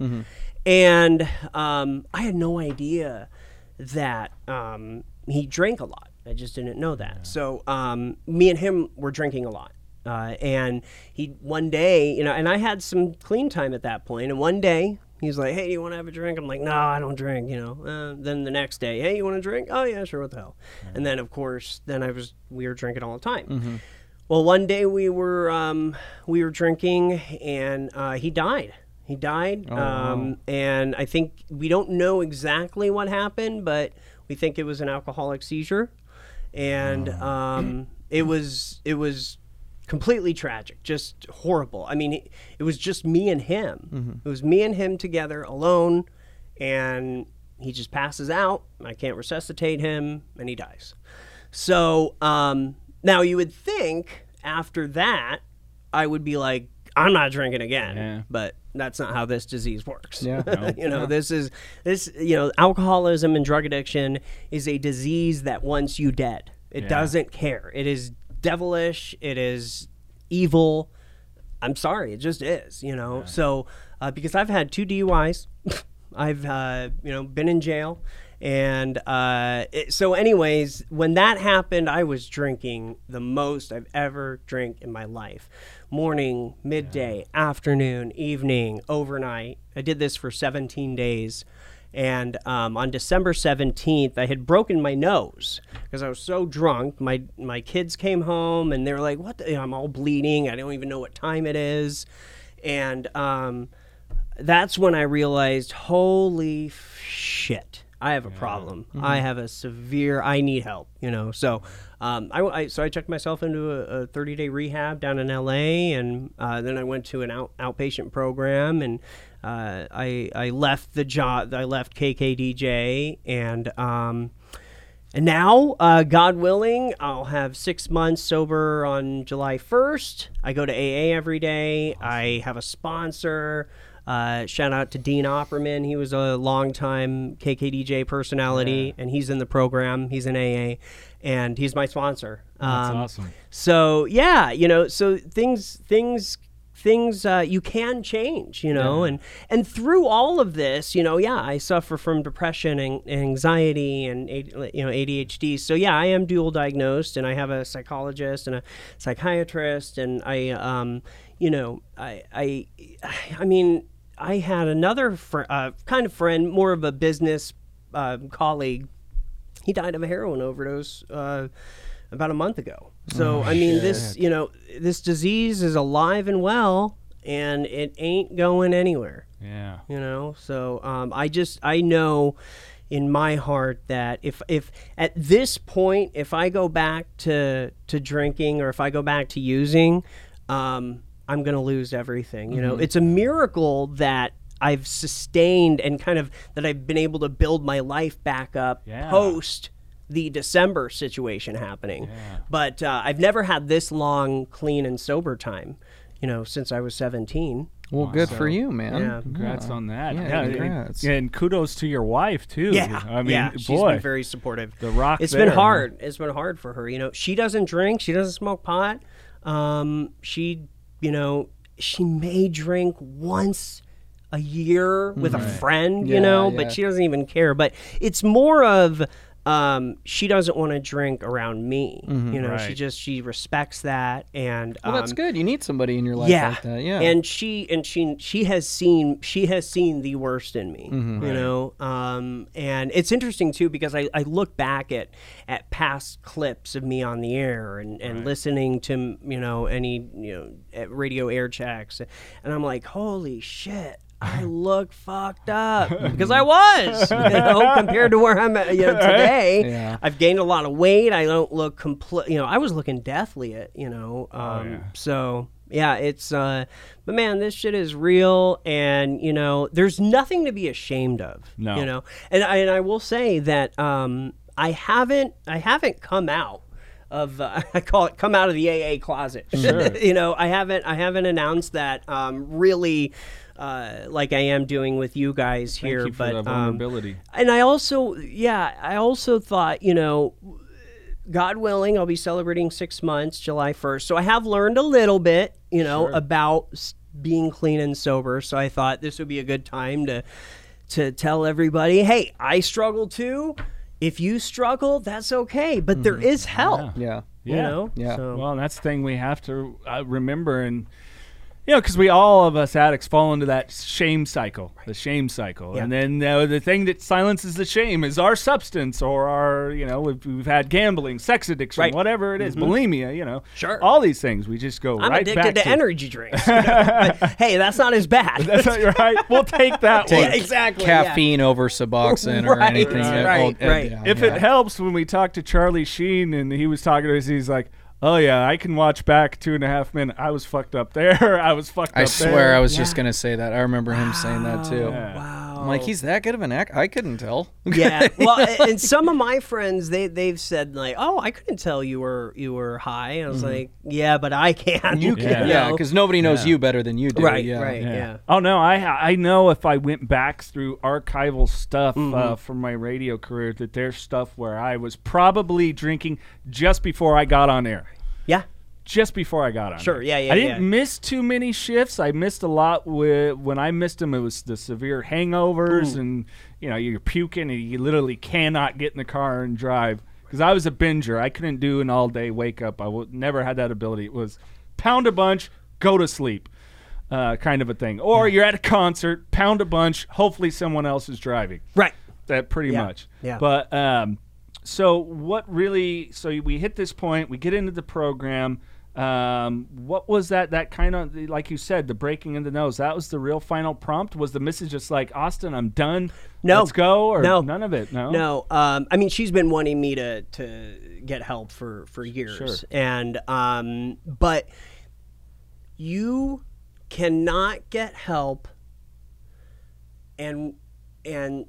B: and um, I had no idea that um, he drank a lot. I just didn't know that. So um, me and him were drinking a lot. Uh, and he one day, you know, and I had some clean time at that point. And one day he's like, "Hey, you want to have a drink?" I'm like, "No, I don't drink." You know. Uh, then the next day, "Hey, you want to drink?" "Oh yeah, sure. What the hell?" And then of course, then I was we were drinking all the time. Well, one day we were um, we were drinking, and uh, he died. He died, um, and I think we don't know exactly what happened, but we think it was an alcoholic seizure, and um, it was it was completely tragic, just horrible. I mean, it, it was just me and him. It was me and him together, alone, and he just passes out. I can't resuscitate him, and he dies. So um, now you would think after that, I would be like, I'm not drinking again.
A: Yeah.
B: But that's not how this disease works.
C: Yeah.
B: you know, this is this. You know, alcoholism and drug addiction is a disease that wants you dead. It
A: Yeah.
B: doesn't care. It is devilish. It is evil. I'm sorry, it just is, you know. So uh, because I've had two DUIs, I've uh, you know been in jail, and uh, it, so anyways, when that happened, I was drinking the most I've ever drank in my life, morning, midday, afternoon, evening, overnight. I did this for 17 days. And um, on December 17th, I had broken my nose because I was so drunk. My my kids came home and they were like, "What? The? I'm all bleeding. I don't even know what time it is." And um, that's when I realized, "Holy shit! I have a problem. I have a severe. I need help." You know. So, um, I, I- so I checked myself into a, a 30 day rehab down in L.A. and uh, then I went to an out, outpatient program and uh, I I left the job. I left KKDJ and. Um, and now, uh, God willing, I'll have six months sober on July 1st. I go to AA every day. I have a sponsor. Uh, shout out to Dean Opperman. He was a longtime KKDJ personality, and he's in the program. He's in AA, and he's my sponsor.
A: That's
B: Um,
A: awesome.
B: so yeah, you know, so things things things uh, you can change, you know, and and through all of this, you know, yeah, I suffer from depression and anxiety and you know ADHD. So yeah, I am dual diagnosed, and I have a psychologist and a psychiatrist, and I um, you know, I I I mean. I had another fr- uh, kind of friend, more of a business uh, colleague, he died of a heroin overdose uh, about a month ago. So I mean, this you know, this disease is alive and well, and it ain't going anywhere.
A: Yeah.
B: You know, so um, I just I know in my heart that if if at this point if I go back to to drinking or if I go back to using, um, I'm gonna lose everything. You know, it's a miracle that. I've sustained and kind of that I've been able to build my life back up
A: Yeah.
B: post the December situation happening. But uh, I've never had this long clean and sober time, you know, since I was 17.
C: Well, good for you, man.
B: Yeah.
A: Congrats on that.
C: Yeah,
A: yeah
C: congrats.
A: And, kudos to your wife too.
B: Yeah,
A: I mean,
B: yeah, she's
A: boy,
B: been very supportive.
A: the rock
B: It's
A: there,
B: been hard. It's been hard for her. You know, she doesn't drink. She doesn't smoke pot. Um, she, you know, she may drink once a year with a mm. friend. You
C: Yeah,
B: know,
C: yeah.
B: but she doesn't even care. But it's more of. Um, she doesn't want to drink around me. You know, she just she respects that, and
C: Well, that's
B: um,
C: good. You need somebody in your life
B: yeah.
C: like that. Yeah.
B: And she and she she has seen she has seen the worst in me.
C: Mm-hmm.
B: You know? Um and it's interesting too because I, I look back at at past clips of me on the air and, and listening to you know any you know radio air checks and I'm like, holy shit. I look fucked up because I was, you know, compared to where I'm at you know, today.
C: Yeah.
B: I've gained a lot of weight. I don't look complete. You know, I was looking deathly at you know. Um,
A: yeah.
B: So yeah, it's. Uh, but man, this shit is real, and you know, there's nothing to be ashamed of.
A: No.
B: You know, and I, and I will say that um, I haven't I haven't come out of uh, I call it come out of the AA closet. Sure. you know, I haven't I haven't announced that um, really. Uh, like I am doing with you guys here,
A: you for
B: but
A: the
B: um, and I also, yeah, I also thought, you know, God willing, I'll be celebrating six months, July 1st. So I have learned a little bit, you know, about being clean and sober. So I thought this would be a good time to to tell everybody, hey, I struggle too. If you struggle, that's okay, but there is help.
C: yeah.
B: You
A: Yeah.
B: know,
C: Yeah.
B: So,
A: Well, that's the thing we have to uh, remember, and you know, because we all of us addicts fall into that shame cycle, the shame cycle,
B: Yeah.
A: and then uh, the thing that silences the shame is our substance or our, you know, we've, we've had gambling, sex addiction,
B: Right. Mm-hmm.
A: whatever it is, bulimia, you know,
B: Sure.
A: all these things. We just go
B: I'm
A: right
B: addicted
A: back
B: to,
A: to
B: energy drinks. you know, but, hey, that's not as bad.
A: That's not right. We'll take that
B: Yeah,
A: one.
B: exactly. yeah.
C: Caffeine over Suboxone or
B: Right,
C: anything.
B: right, right, right.
C: yeah,
A: If
C: yeah.
A: it helps, when we talked to Charlie Sheen and he was talking to us, he's like, "Oh yeah, I can watch back two and a half minutes. I was fucked up there. I was fucked
C: I
A: up there.
C: I swear
A: there."
C: I was just gonna say that. I remember him saying that too.
A: Yeah.
B: Wow.
C: I'm like, he's that good of an act? I couldn't tell.
B: yeah. Well, a- and some of my friends they they've said like, "Oh, I couldn't tell you were you were high." And I was like, "Yeah, but I can."
C: Mm-hmm. You
A: Yeah.
C: can, yeah,
B: know?
C: because nobody knows you better than you do.
B: Right,
C: yeah.
B: right.
A: Yeah.
B: Yeah.
A: Oh no, I I know if I went back through archival stuff uh,
B: Mm-hmm.
A: from my radio career that there's stuff where I was probably drinking just before I got on air.
B: yeah.
A: Just before I got on.
B: Sure, yeah, yeah,
A: I didn't
B: yeah.
A: miss too many shifts. I missed a lot. With when I missed them, it was the severe hangovers, and you know you're puking and you literally cannot get in the car and drive. Because I was a binger, I couldn't do an all day wake up. I w- never had that ability. It was pound a bunch, go to sleep. uh, kind of a thing. Or you're at a concert, pound a bunch, hopefully someone else is driving.
B: Right.
A: That pretty
B: Yeah,
A: much.
B: yeah.
A: But um, so what really? So we hit this point. We get into the program. Um, what was that? That kind of like you said, the breaking in the nose. That was the real final prompt. Was the message just like Austin? I'm done.
B: No.
A: let's go. Or
B: No.
A: none of it. No.
B: No, um, I mean she's been wanting me to to get help for for years,
A: Sure.
B: and um, but you cannot get help and and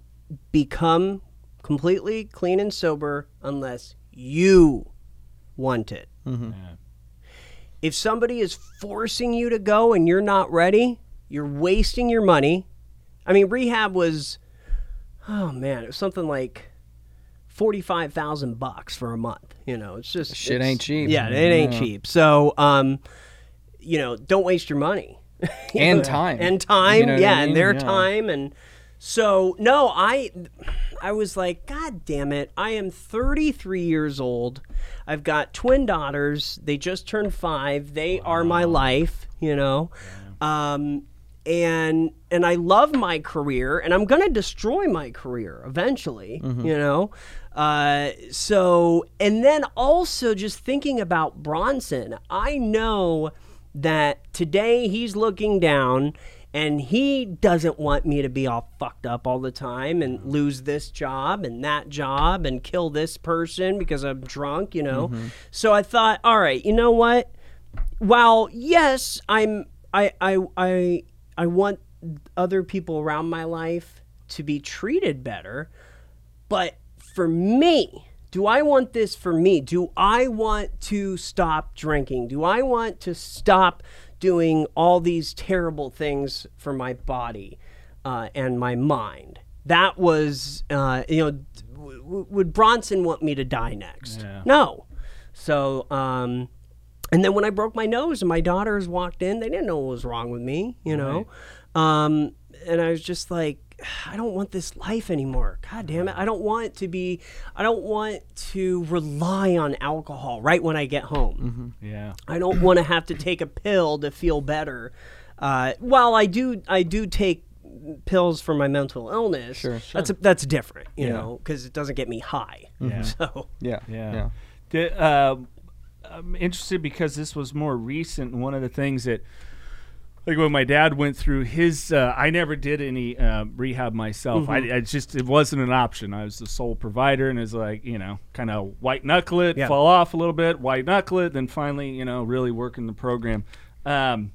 B: become completely clean and sober unless you want it. If somebody is forcing you to go and you're not ready, you're wasting your money. I mean, rehab was oh man, it was something like forty-five thousand bucks for a month. You know, it's just
C: Shit
B: it's-
C: ain't cheap.
B: Yeah, it ain't
C: Yeah.
B: cheap. So, um, you know, don't waste your money You
C: And
B: know,
C: time.
B: and time.
C: You know what I
B: yeah,
C: mean?
B: and their
C: Yeah.
B: time and. So no, I, I was like, God damn it! I am 33 years old. I've got twin daughters. They just turned five. They are my life. You know, um, and and I love my career, and I'm gonna destroy my career eventually. You know, uh, so and then also just thinking about Bronson, I know that today he's looking down and he doesn't want me to be all fucked up all the time and mm-hmm. lose this job and that job and kill this person because I'm drunk, you know. Mm-hmm. So I thought, all right, you know what? While yes, I'm I I I I want other people around my life to be treated better, but for me, do I want this for me? Do I want to stop drinking? Do I want to stop doing all these terrible things for my body uh, and my mind. That was, uh, you know, w- w- would Bronson want me to die next?
A: Yeah.
B: No. So, um, and then when I broke my nose and my daughters walked in, they didn't know what was wrong with me, you know. Um, and I was just like, I don't want this life anymore. God damn it. I don't want to be, I don't want to rely on alcohol right when I get home.
A: Yeah.
B: I don't want to have to take a pill to feel better. Uh, while I do, I do take pills for my mental illness.
C: Sure,
B: That's a, that's different, you know, because it doesn't get me high.
A: Yeah.
B: So
C: Yeah.
A: Yeah. The, uh, I'm interested because this was more recent. One of the things that, like when my dad went through his, uh, I never did any uh, rehab myself.
B: Mm-hmm.
A: I, I just it wasn't an option. I was the sole provider, and it's like you know, kind of white knuckle it,
B: Yeah.
A: fall off a little bit, white knuckle it, then finally you know really working the program. Um,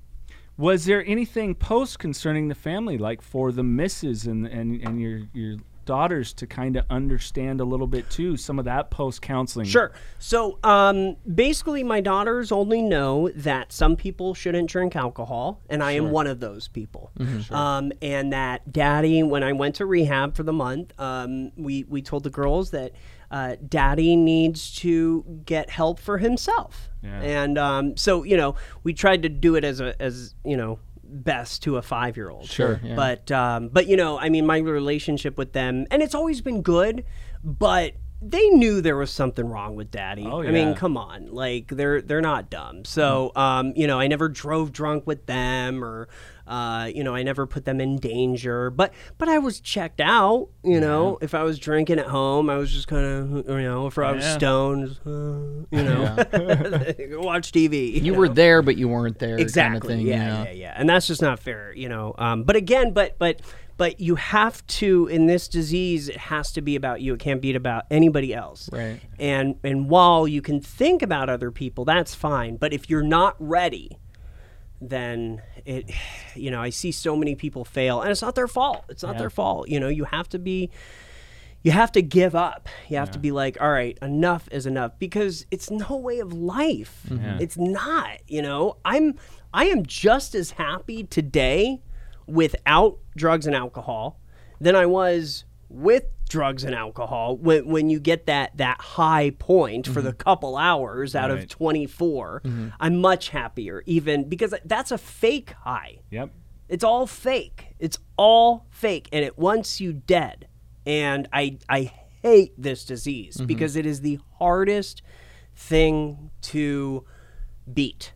A: was there anything post concerning the family, like for the misses and and, and your your daughters to kind of understand a little bit too, some of that post counseling?
B: Sure. So um, basically, my daughters only know that some people shouldn't drink alcohol, and I am one of those people. Um, and that daddy, when I went to rehab for the month, um, we we told the girls that uh, daddy needs to get help for himself.
A: Yeah.
B: And um, so you know, we tried to do it as a as you know best to a five year old.
C: Sure, yeah.
B: But um, but you know, I mean, my relationship with them, and it's always been good, but they knew there was something wrong with daddy.
A: Oh,
B: I mean, come on, like they're they're not dumb. So um, you know, I never drove drunk with them, or uh, you know, I never put them in danger. But but I was checked out. You know, if I was drinking at home, I was just kind of you know, if I was
A: Yeah.
B: stoned, uh, you know, watch TV.
C: You were there, but you weren't there.
B: exactly
C: Kind of thing,
B: yeah,
C: you know?
B: yeah yeah and that's just not fair you know um, but again but but but you have to in this disease it has to be about you it can't be about anybody else
C: Right.
B: and and while you can think about other people that's fine but if you're not ready then it you know i see so many people fail and it's not their fault it's not their fault you know you have to be you have to give up. You have to be like, all right, enough is enough because it's no way of life. Mm-hmm. It's not, you know. I'm I am just as happy today without drugs and alcohol than I was with drugs and alcohol when when you get that that high point for the mm-hmm. couple hours out of
A: Right.
B: 24 mm-hmm. I'm much happier even because that's a fake high
A: Yep.
B: it's all fake. It's all fake, and it wants you dead. And I I hate this disease mm-hmm. because it is the hardest thing to beat.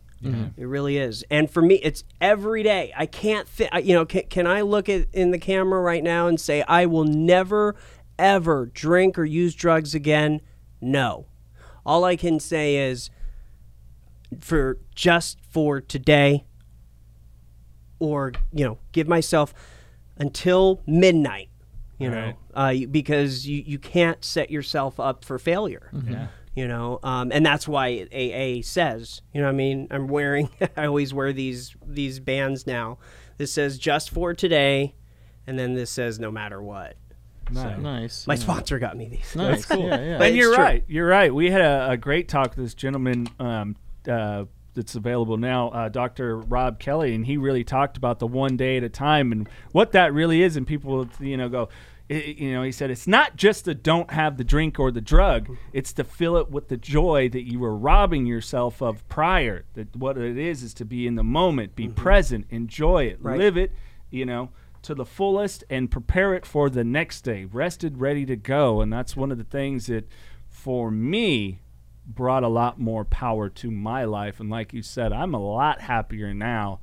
B: It really is. And for me, it's every day. I can't, thi- I- you know, can, can I look at in the camera right now and say I will never, ever drink or use drugs again? No. All I can say is, for just for today, or you know give myself until midnight you know uh, because you, you can't set yourself up for failure
A: Yeah.
B: you know um, and that's why aa says you know what i mean i'm wearing i always wear these these bands now this says just for today and then this says no matter what
A: Nice.
C: Nice.
B: my
C: yeah.
B: sponsor got me these
C: Nice.
A: cool.
C: Yeah, yeah.
A: And you're
B: true.
A: right. You're right. We had a, a great talk with this gentleman um, uh, that's available now, uh, Dr. Rob Kelly, and he really talked about the one day at a time and what that really is. And people, you know, go, i- i- you know, he said it's not just the don't have the drink or the drug; it's to fill it with the joy that you were robbing yourself of prior. That what it is is to be in the moment, be present, enjoy it,
B: Right.
A: live it. You know to the fullest and prepare it for the next day, rested, ready to go. And that's one of the things that, for me, brought a lot more power to my life. And like you said, I'm a lot happier now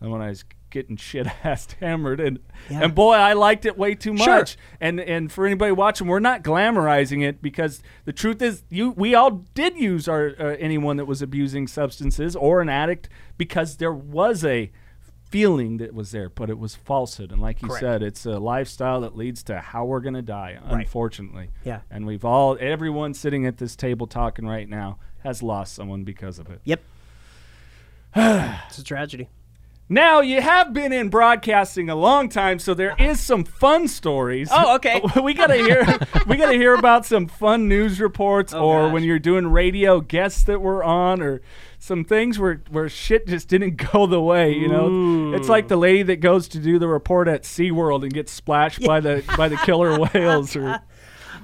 A: than when I was getting shit assed hammered. And
B: Yeah.
A: and boy, I liked it way too
B: Sure.
A: much. And and for anybody watching, we're not glamorizing it because the truth is, you we all did use our uh, anyone that was abusing substances or an addict because there was a feeling that was there, but it was falsehood. And like you
B: Correct.
A: said, it's a lifestyle that leads to how we're going to die, unfortunately.
B: Yeah.
A: And we've all, everyone sitting at this table talking right now has lost someone because of it.
B: yep it's a tragedy
A: Now you have been in broadcasting a long time, so there is some fun stories.
B: Oh, okay.
A: we gotta hear. we gotta hear about some fun news reports, oh, or
B: gosh.
A: when you're doing radio guests that were on, or some things where where shit just didn't go the way. You know, it's like the lady that goes to do the report at SeaWorld and gets splashed by the by the killer whales, or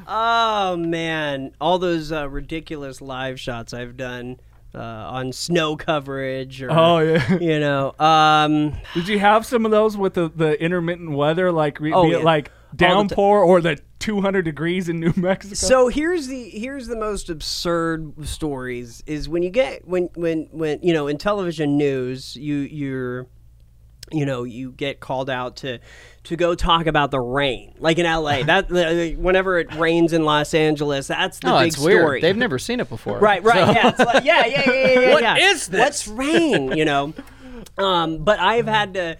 B: Oh man, all those uh, ridiculous live shots I've done uh, on snow coverage, or
A: oh yeah.
B: you know, um,
A: Did you have some of those with the, the intermittent weather, like re-
B: Oh,
A: be it
B: yeah.
A: like
B: All the ti-
A: downpour or the 200 degrees in New Mexico?
B: So here's the here's the most absurd stories is when you get when when when you know in television news you you're you know you get called out to to go talk about the rain like in LA that like, whenever it rains in Los Angeles that's the
C: Oh,
B: big
C: it's weird.
B: story
C: They've never seen it before.
B: Right, right, yeah, it's like, yeah, yeah, yeah, yeah, yeah.
C: What
B: yeah.
C: is this?
B: What's rain? You know, um, but I've had to.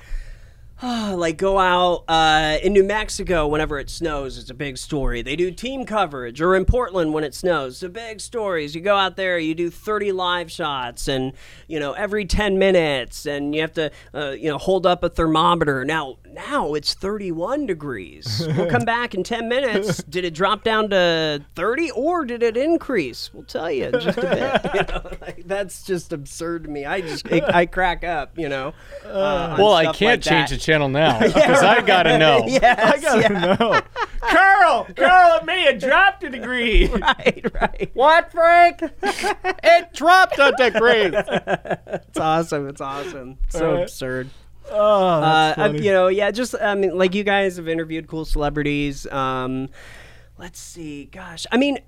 B: Like go out uh, in New Mexico whenever it snows. It's a big story. They do team coverage, or in Portland when it snows. It's a big stories. You go out there, you do 30 live shots, and you know every 10 minutes, and you have to uh, you know hold up a thermometer. Now now it's 31 degrees. We'll come back in 10 minutes. Did it drop down to 30 or did it increase? We'll tell you in just a bit. You know, like, that's just absurd to me. I just I, I crack up. You know. uh,
C: Well, I can't
B: like
C: change
B: that.
C: the channel now because I gotta know.
B: Yes,
A: I gotta know. Carl, Carl, it may have dropped a degree.
B: right, right.
C: What, Frank? it dropped a degree.
B: It's awesome. It's awesome. So
A: Alright.
B: absurd.
A: Oh,
B: Uh, I- you know, yeah, just I mean, like you guys have interviewed cool celebrities. Um, let's see, gosh, I mean.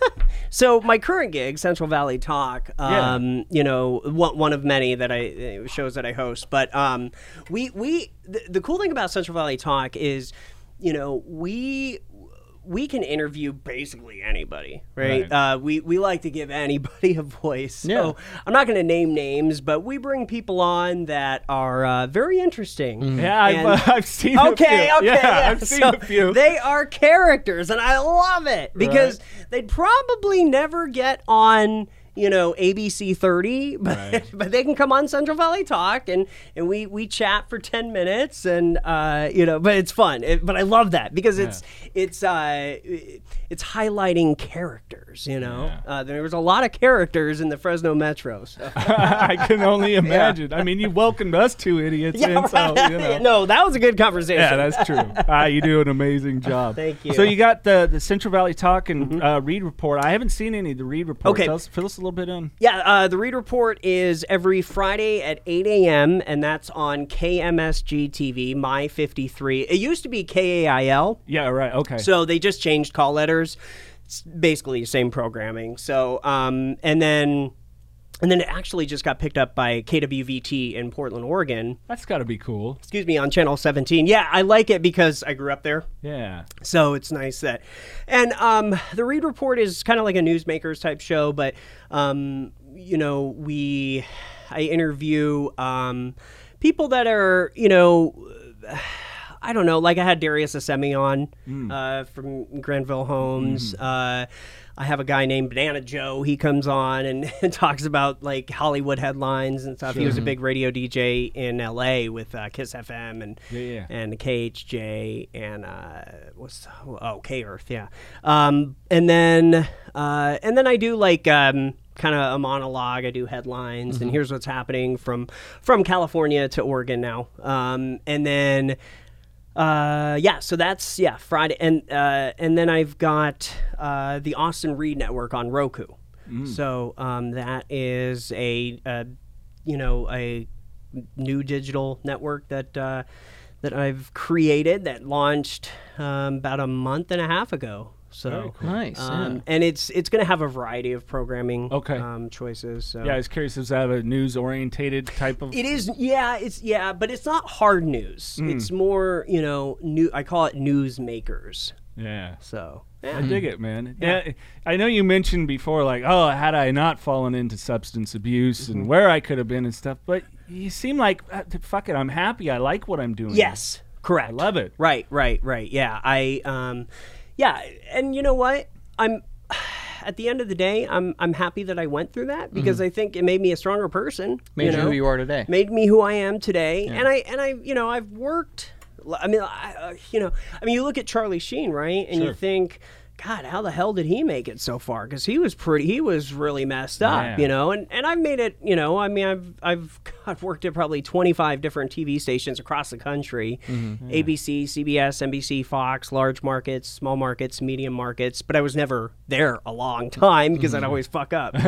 B: So my current gig, Central Valley Talk,
A: Yeah.
B: um, you know, one, one of many that I shows that I host. But um, we we the, the cool thing about Central Valley Talk is, you know, we we can interview basically anybody, right?
A: Right.
B: Uh, we we like to give anybody a voice. So
C: Yeah.
B: I'm not going to name names, but we bring people on that are uh, very interesting.
A: yeah, I've, uh, I've seen
B: Okay,
A: a few.
B: okay,
A: yeah,
B: yeah.
A: I've seen
B: So
A: a few.
B: They are characters, and I love it because they'd probably never get on, you know, ABC 30, but,
A: Right.
B: but they can come on Central Valley Talk, and and we we chat for 10 minutes, and uh, you know, but it's fun. It, but I love that because it's it's uh, it's highlighting characters. You know,
A: Yeah.
B: uh, there was a lot of characters in the Fresno Metro. So.
A: I can only imagine. I mean, you welcomed us two idiots in, so you know.
B: no, that was a good conversation.
A: Yeah, that's true. ah, you do an amazing job.
B: Thank you.
A: So you got the the Central Valley Talk and uh, Reed Report. I haven't seen any of the Reed Report.
B: Okay.
A: Tell us, fill us a little bit in.
B: Yeah, uh, the Reed Report is every Friday at 8 a.m., and that's on KMSG TV, My 53. It used to be KAIL,
A: Yeah, right. Okay.
B: so they just changed call letters. It's basically the same programming. So, um, and then. And then it actually just got picked up by KWVT in Portland, Oregon.
A: That's got to be cool.
B: Excuse me, on Channel 17. Yeah, I like it because I grew up there.
A: Yeah.
B: So it's nice that, and um, the Reed Report is kind of like a newsmakers type show, but um, you know, we, I interview um, people that are, you know, I don't know, like I had Darius Assemi on uh, from Granville Homes. Uh, I have a guy named Banana Joe. He comes on and, talks about like Hollywood headlines and stuff. He was a big radio DJ in LA with uh, Kiss FM and
A: Yeah, yeah.
B: and KHJ and uh, what's oh K Earth, yeah. Um, and then uh, and then I do like um, kind of a monologue. I do headlines, and here's what's happening from from California to Oregon now. Um, and then uh, yeah, so that's yeah Friday, and uh, and then I've got uh, the Austin Reed Network on Roku. So um, that is a, uh you know a new digital network that uh, that I've created that launched um, about a month and a half ago. So
C: Nice.
B: um,
C: yeah.
B: and it's it's going to have a variety of programming
A: Okay.
B: um, choices. So.
A: Yeah, I was curious. Does that have a news orientated type of?
B: It is, yeah, it's yeah, but it's not hard news.
A: Mm.
B: It's more, you know, new. I call it news makers.
A: Yeah.
B: So
A: I dig it, man. Yeah. I know you mentioned before, like, oh, had I not fallen into substance abuse
B: Mm-hmm.
A: and where I could have been and stuff, but you seem like, uh, fuck it, I'm happy. I like what I'm doing.
B: yes, correct.
A: I love it.
B: Right, right, right. Yeah, I, um, yeah, and you know what? I'm, at the end of the day, I'm I'm happy that I went through that because I think it made me a stronger person.
C: Mm-hmm. Made you
B: know?
C: who you are today.
B: Made me who I am today, and I and I you know I've worked. I mean, I, uh, you know, I mean, you look at Charlie Sheen, right, and you think. God, how the hell did he make it so far? Because he was pretty, he was really messed up,
A: Yeah.
B: you know. And and I've made it, you know. I mean, I've I've God, worked at probably twenty five different TV stations across the country, ABC, CBS, NBC, Fox, large markets, small markets, medium markets. But I was never there a long time because I'd always fuck up.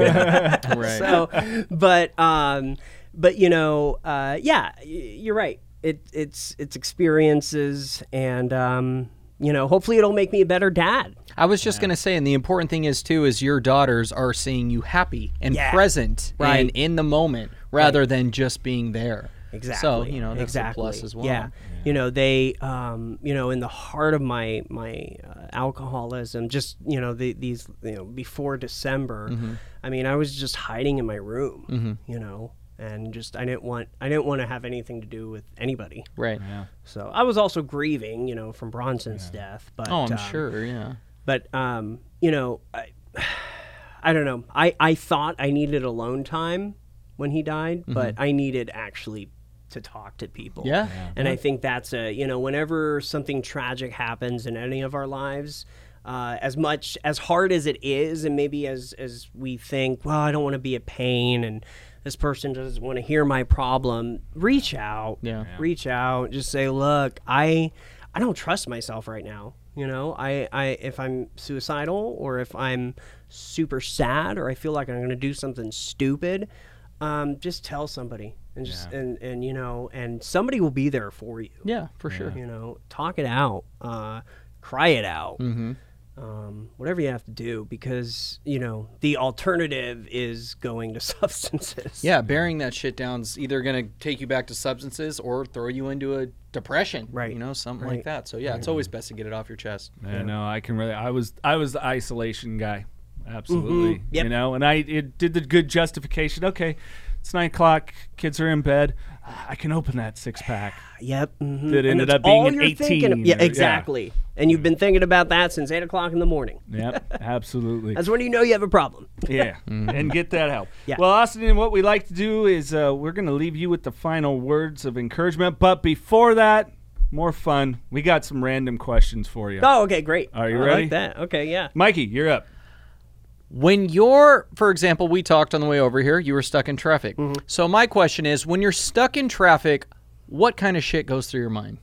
C: Right.
B: so, but um, but you know, uh, yeah, you're right. It it's it's experiences, and um, you know, hopefully it'll make me a better dad.
C: I was just gonna say, and the important thing is too, is your daughters are seeing you happy and
B: Yeah.
C: present
B: Right.
C: and in the moment rather than just being there.
B: Exactly.
C: So you know that's
B: exactly.
C: a plus as well.
B: Yeah. You know, they, um, you know, in the heart of my my uh, alcoholism, just you know, the, these, you know, before December,
C: Mm-hmm.
B: I mean, I was just hiding in my room, you know, and just I didn't want I didn't want to have anything to do with anybody.
C: Right. Yeah.
B: So I was also grieving, you know, from Bronson's death. But
C: Oh, I'm
B: um,
C: sure. Yeah.
B: But um, you know, I, I don't know. I I thought I needed alone time when he died, but I needed actually to talk to people.
C: Mm-hmm. Yeah. Yeah.
B: And I think that's a you know whenever something tragic happens in any of our lives. Uh, as much as hard as it is, and maybe as as we think, well, I don't want to be a pain, and this person doesn't want to hear my problem. Reach out,
C: Yeah.
B: reach out. Just say, look, I I don't trust myself right now. You know, I, I if I'm suicidal or if I'm super sad or I feel like I'm going to do something stupid, um, just tell somebody and just and and you know and somebody will be there for you.
C: Yeah, for sure.
B: You know, talk it out, uh, cry it out.
C: Mm-hmm.
B: Um, whatever you have to do, because you know the alternative is going to substances.
C: Yeah, bearing that shit down's either gonna take you back to substances or throw you into a depression.
B: Right.
C: You know, something
B: Right.
C: like that. So yeah, it's always best to get it off your chest.
A: Yeah, know I can really. I was I was the isolation guy, absolutely.
B: Mm-hmm. Yep.
A: You know, and I it did the good justification. Okay, it's nine o'clock. Kids are in bed. I can open that six pack.
B: Yep. mhm.
A: That ended up being
B: all
A: an
B: you're thinking of-
A: 18,
B: Yeah,
A: or- yeah.
B: exactly. And you've been thinking about that since eight o'clock in the morning.
A: Yep, absolutely.
B: That's when you know you have a problem.
A: Yeah, and get that help.
B: Yeah.
A: Well, Austin, what we like to do is uh, we're going to leave you with the final words of encouragement. But before that, more fun. We got some random questions for you.
B: Oh, okay, great.
A: Are you
B: I
A: ready?
B: Like that. Okay, yeah.
A: Mikey, you're up.
C: When you're, for example, we talked on the way over here, you were stuck in traffic.
B: Mm-hmm.
C: So my question is, when you're stuck in traffic, what kind of shit goes through your mind?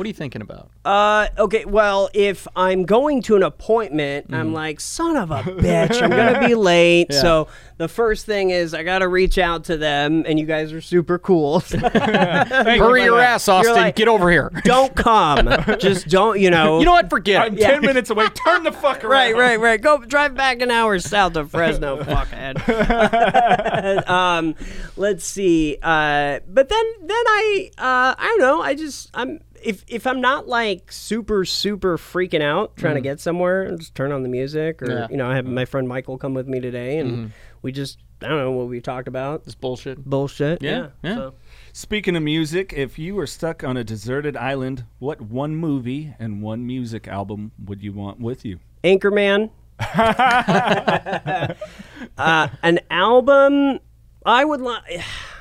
C: What are you thinking about?
B: Uh, okay. Well, if I'm going to an appointment,
A: Mm-hmm.
B: I'm like, son of a bitch, I'm gonna be late. So the first thing is I gotta reach out to them, and you guys are super cool.
C: Hurry your ass, Austin.
B: like-
C: Get over here.
B: don't come. Just don't. You know.
C: You know what? Forget
A: I'm
C: it.
A: ten minutes away. Turn the fuck around.
B: Right, right, right. Go drive back an hour south of Fresno, fuckhead. um, let's see. Uh, but then, then I, uh, I don't know. I just, I'm if if I'm not like super super freaking out trying to get somewhere, I'll just turn on the music, or
C: Yeah.
B: you know, I have my friend Michael come with me today, and we just, I don't know what we talked about.
C: This bullshit.
B: Bullshit.
C: Yeah,
B: Yeah.
C: yeah.
B: So.
A: Speaking of music, if you were stuck on a deserted island, what one movie and one music album would you want with you?
B: Anchorman. uh, an album. I would like.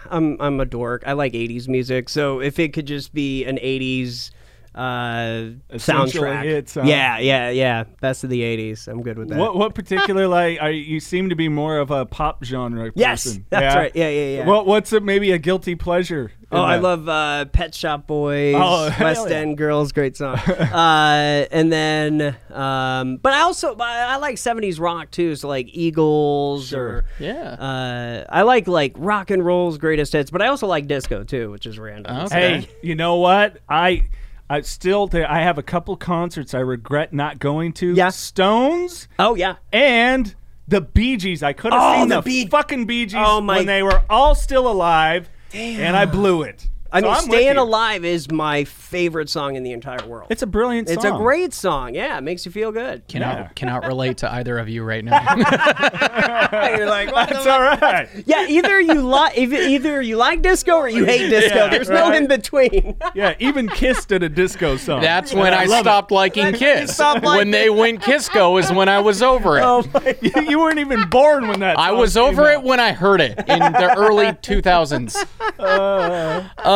B: I'm I'm a dork. I like '80s music, so if it could just be an '80s uh,
A: Essential
B: soundtrack,
A: hits, huh?
B: yeah, yeah, yeah, best of the '80s. I'm good with that.
A: What what particular like? Are, you seem to be more of a pop genre Person.
B: Yes,
A: person.
B: that's right. Yeah, yeah, yeah.
A: What what's a, maybe a guilty pleasure? in
B: Oh, I love uh, Pet Shop Boys,
A: Oh,
B: West
A: yeah.
B: End Girls, great song. uh, and then, um, but I also I, I like '70s rock too, so like Eagles or
C: Yeah.
B: Uh, I like like rock and roll's greatest hits, but I also like disco too, which is random.
C: Okay.
A: Hey, you know what? I I still I have a couple concerts I regret not going to.
B: Yeah.
A: Stones
B: Oh yeah,
A: and the Bee Gees. I could have
B: Oh,
A: seen
B: the
A: the,
B: Bee-
A: fucking Bee Gees
B: Oh, my-
A: when they were all still alive, and I blew it.
B: I mean,
A: I'm
B: "Staying. Alive" is my favorite song in the entire world.
A: It's a brilliant song.
B: It's a great song. Yeah, it makes you feel good.
C: Cannot
A: Yeah.
C: cannot relate to either of you right now.
B: You're like, what the
A: It's all right.
B: Yeah, either you like either you like disco or you hate disco.
A: Yeah,
B: There's no in between.
A: Yeah, even Kiss did a disco song.
C: That's when I
A: love it.
C: stopped liking Kiss.
B: stopped liking
C: when they went Kisco is when I was over it.
B: oh my
A: you, you weren't even born when that.
C: I was
A: came
C: over
A: out.
C: it when I heard it in the early 2000s.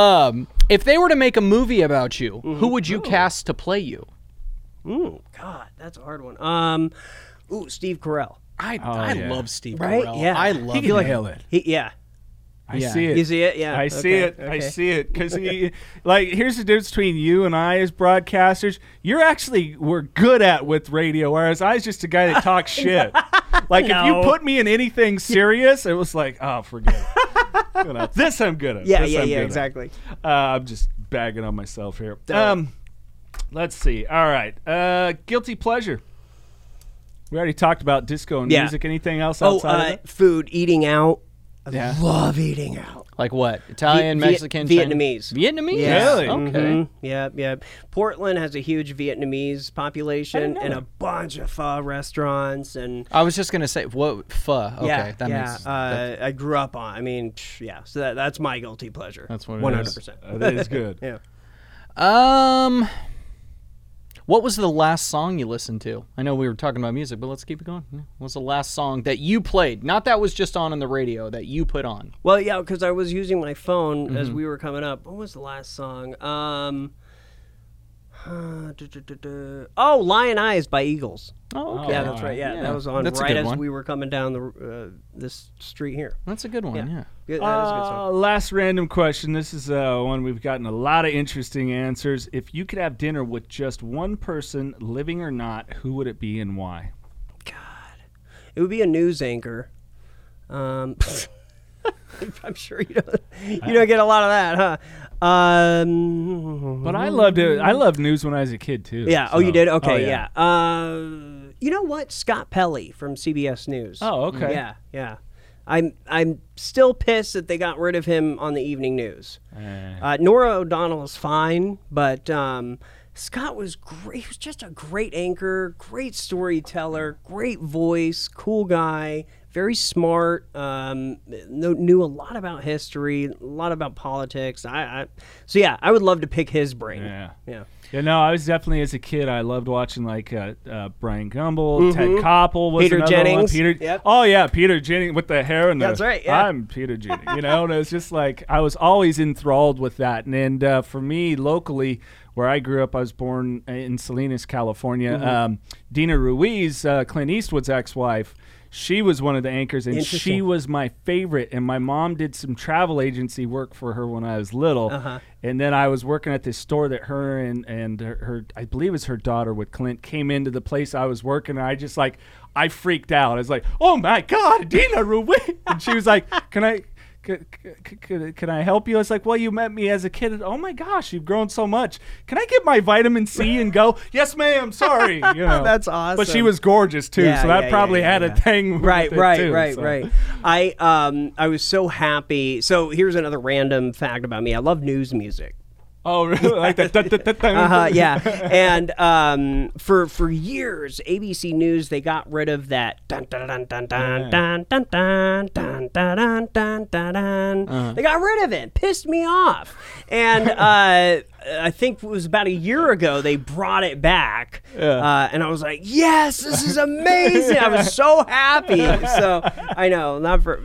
C: Um, if they were to make a movie about you, who would you cast to play you?
B: Ooh, God, that's a hard one. Um, ooh, Steve Carell.
C: I, I
A: yeah.
C: love Steve
B: Right?
C: Carell.
B: Yeah.
C: I
A: He
C: love
A: can
C: him.
A: nail it.
B: He, yeah.
A: I
C: Yeah.
A: see it.
B: You see it? Yeah.
A: I see
B: Okay,
A: it. I see it. Because like, here's the difference between you and I as broadcasters. You're actually we're good at with radio, whereas I was just a guy that talks shit. Like if you put me in anything serious, it was like, oh, forget it. You know, this I'm good at.
B: Yeah,
A: This
B: yeah,
A: I'm
B: yeah, exactly.
A: Uh, I'm just bagging on myself here. Um, let's see. All right. Uh, guilty pleasure. We already talked about disco and
B: Yeah.
A: music. Anything else
B: Oh,
A: outside of
B: uh,
A: it?
B: food, eating out. I
A: Yeah.
B: love eating out.
C: Like what? Italian,
B: Viet-
C: Mexican, Chinese?
B: Vietnamese.
C: Vietnamese?
B: Yeah.
A: Really?
C: Okay.
B: Mhm. Yeah, yeah. Portland has a huge Vietnamese population and
A: that.
B: a bunch of pho restaurants and
C: I was just gonna say what pho. Okay,
B: yeah,
C: that
B: yeah.
C: makes
B: uh, I grew up on. I mean, yeah. So that, that's my guilty pleasure.
C: That's what it is.
B: One hundred percent.
A: That is good.
B: Yeah.
C: Um, what was the last song you listened to? I know we were talking about music, but let's keep it going. What was the last song that you played? Not that was just on on the radio that you put on.
B: Well, yeah, because I was using my phone as
C: Mm-hmm.
B: we were coming up. What was the last song? Um. uh, duh, duh, duh. Oh, Lyin' Eyes by Eagles.
C: Oh,
A: okay.
B: Yeah, that's right.
A: right.
B: Yeah,
C: Yeah,
B: that was on
C: that's
B: right as
C: one.
B: we were coming down the uh, this street here.
C: That's a good one.
B: Yeah.
C: Yeah.
B: Good- that is a good song.
A: Uh, last random question. This is uh, one we've gotten a lot of interesting answers. If you could have dinner with just one person, living or not, who would it be and why?
B: God, it would be a news anchor. Um, I'm sure you don't you don't get a lot of that, huh? Um,
A: But I loved it. I loved news when I was a kid too.
B: yeah. Oh, you did? Okay.
A: Oh,
B: yeah. Uh, you know what? Scott Pelley from CBS News.
A: Oh, okay.
B: Yeah. Yeah. I'm I'm still pissed that they got rid of him on the evening news.
A: Eh.
B: Uh, Norah O'Donnell is fine, but um, Scott was great. He was just a great anchor, great storyteller, great voice, cool guy, very smart. Um, kno- knew a lot about history, a lot about politics. I, I so yeah, I would love to pick his brain.
A: Yeah.
B: Yeah.
A: Yeah, no, I was definitely as a kid. I loved watching like uh, uh, Brian Gumbel, Ted Koppel, was
B: Mm-hmm. Peter
A: another one.
B: Jennings.
A: Peter,
B: Yep.
A: oh yeah, Peter Jennings with the hair and the.
B: That's right, yeah.
A: I'm Peter Jennings. You know, and it was just like I was always enthralled with that. And, and uh, for me, locally, where I grew up, I was born in Salinas, California.
B: Mm-hmm.
A: Um, Dina Ruiz, uh, Clint Eastwood's ex-wife. She was one of the anchors, and she was my favorite. And my mom did some travel agency work for her when I was little.
B: Uh-huh.
A: And then I was working at this store that her and and her, her I believe it was her daughter with Clint came into the place I was working. And I just like I freaked out. I was like, "Oh my God, Dina Ruiz!" And she was like, "Can I?" Can, can, can I help you? It's like, well, you met me as a kid. Oh my gosh, you've grown so much. Can I get my vitamin C and go? yes, ma'am. Sorry. You know.
B: That's awesome.
A: But she was gorgeous too,
B: Yeah,
A: so that
B: yeah,
A: probably
B: yeah,
A: had a thing.
B: right right
A: too,
B: right
A: so.
B: right i um i was so happy so here's another random fact about me i love news music
A: Oh, really? Like that? dun, dun, dun,
B: uh-huh, yeah and um for for years abc news they got rid of that dun dun dun dun dun dun dun dun dun dun dun dun dun they got rid of it pissed me off and uh I think it was about a year ago they brought it back, uh, and I was like, "Yes, this is amazing!" I was so happy. So I know, not for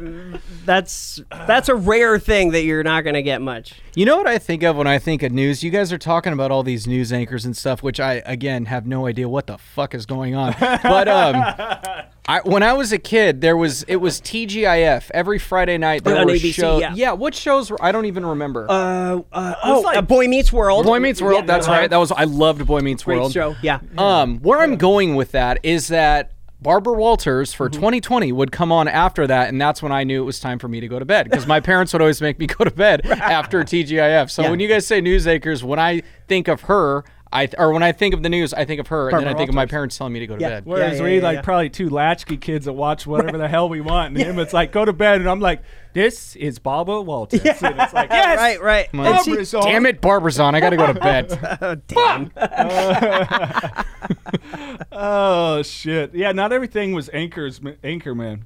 B: that's that's a rare thing that you're not going to get much.
C: You know what I think of when I think of news? You guys are talking about all these news anchors and stuff, which I again have no idea what the fuck is going on. But um, I, when I was a kid, there was it was TGIF every Friday night. There
B: On
C: were
B: ABC,
C: shows.
B: yeah.
C: what shows? Were, I don't even remember.
B: Uh, uh, oh,
A: like-
B: uh, Boy Meets World.
C: Boy Meets World.
B: Yeah,
C: that's
B: uh-huh.
C: right. That was I loved Boy Meets
B: Great
C: World.
B: show. Yeah.
C: Um, where I'm going with that is that Barbara Walters for 2020 would come on after that, and that's when I knew it was time for me to go to bed because my parents would always make me go to bed after TGIF. So
B: Yeah.
C: when you guys say news anchors, when I think of her, I or when I think of the news, I think of her, and then I
B: Barbara
C: think of my parents telling me to go to
B: Yeah.
C: bed.
A: Whereas
B: yeah,
A: we
B: yeah,
A: like
B: yeah.
A: probably two latchkey kids that watch whatever the hell we want, and him it's like go to bed, and I'm like, this is Barbara Walters, and it's like yes,
B: Right, right.
C: Like,
B: And she-
A: Barbara's on.
C: Damn it, Barbara's on. I got to go to bed.
B: Oh, damn.
A: Oh shit! Yeah, not everything was anchors, Anchorman.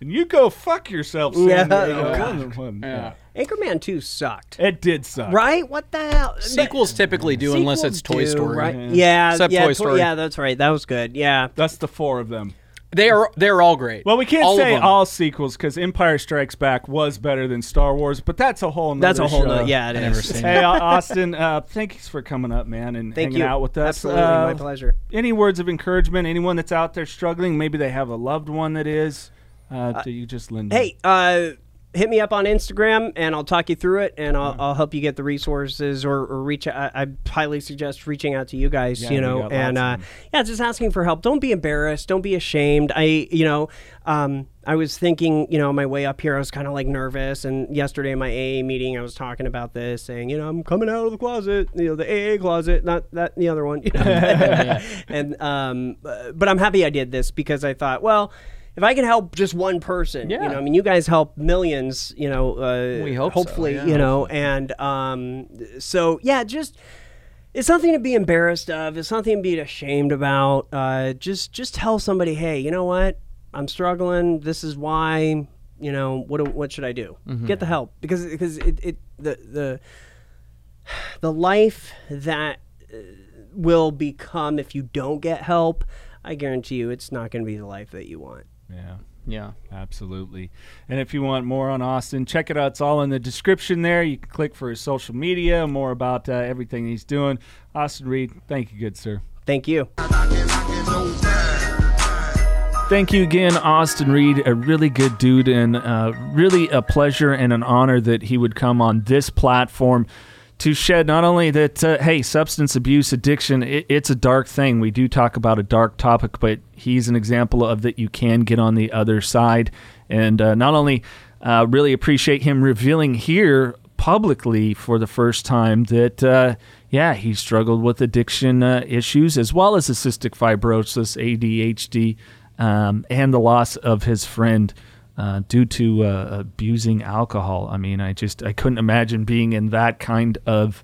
A: And you go fuck yourself, San.
B: Yeah.
A: Diego.
B: Oh,
A: It
B: God.
A: wasn't fun.
C: Yeah.
B: Anchorman 2 sucked.
A: It did suck.
B: Right? What the hell?
C: Sequels typically do unless it's Toy
B: do,
C: Story.
B: Right?
A: Yeah.
B: Yeah,
C: Except
B: yeah,
C: Toy
B: to-
C: Story.
B: Yeah, that's right. That was good. Yeah.
A: That's the four of them.
C: They are they're all great.
A: Well, we can't
C: All of
A: say
C: them.
A: all sequels because Empire Strikes Back was better than Star Wars, but that's a whole.
B: That's a
A: nother
B: whole
A: show.
B: nother. Yeah, it
C: I never
B: is.
C: seen
A: Hey, Au- Austin, uh, thanks for coming up, man, and
B: Thank
A: hanging
B: you.
A: out with us.
B: Absolutely.
A: Uh,
B: My pleasure.
A: Any words of encouragement? Anyone that's out there struggling, maybe they have a loved one that is. Uh, do you just lend?
B: Hey, uh, hit me up on Instagram and I'll talk you through it and I'll, I'll help you get the resources or, or reach. I, I highly suggest reaching out to you guys.
A: Yeah,
B: you know, and uh,
A: lots of them.
B: yeah, just asking for help. Don't be embarrassed. Don't be ashamed. I, you know, um, I was thinking, you know, on my way up here, I was kind of like nervous. And yesterday in my AA meeting, I was talking about this, saying, you know, I'm coming out of the closet, you know, the AA closet, not that the other one. You know? and um, uh, but I'm happy I did this because I thought, well. If I can help just one person, you know, I mean, you guys help millions, you know. Uh,
C: We hope so,
B: hopefully,
C: yeah.
B: you know, and um, so yeah, just it's something to be embarrassed of. It's something to be ashamed about. Uh, just just tell somebody, hey, you know what? I'm struggling. This is why. You know what? What should I do?
C: Mm-hmm.
B: Get the help because because it, it the the the life that uh, will become if you don't get help. I guarantee you, it's not going to be the life that you want.
A: Yeah.
C: Yeah.
A: Absolutely. And if you want more on Austin, check it out. It's all in the description there. You can click for his social media, more about uh, everything he's doing. Austin Reed, thank you, good sir.
B: Thank you.
A: Thank you again, Austin Reed, a really good dude, and uh, really a pleasure and an honor that he would come on this platform to shed not only that, uh, hey, substance abuse, addiction, it, it's a dark thing. We do talk about a dark topic, but he's an example of that you can get on the other side. And uh, not only uh, really appreciate him revealing here publicly for the first time that, uh, yeah, he struggled with addiction uh, issues as well as cystic fibrosis, ADHD, um, and the loss of his friend uh, due to uh, abusing alcohol. I mean, I just I couldn't imagine being in that kind of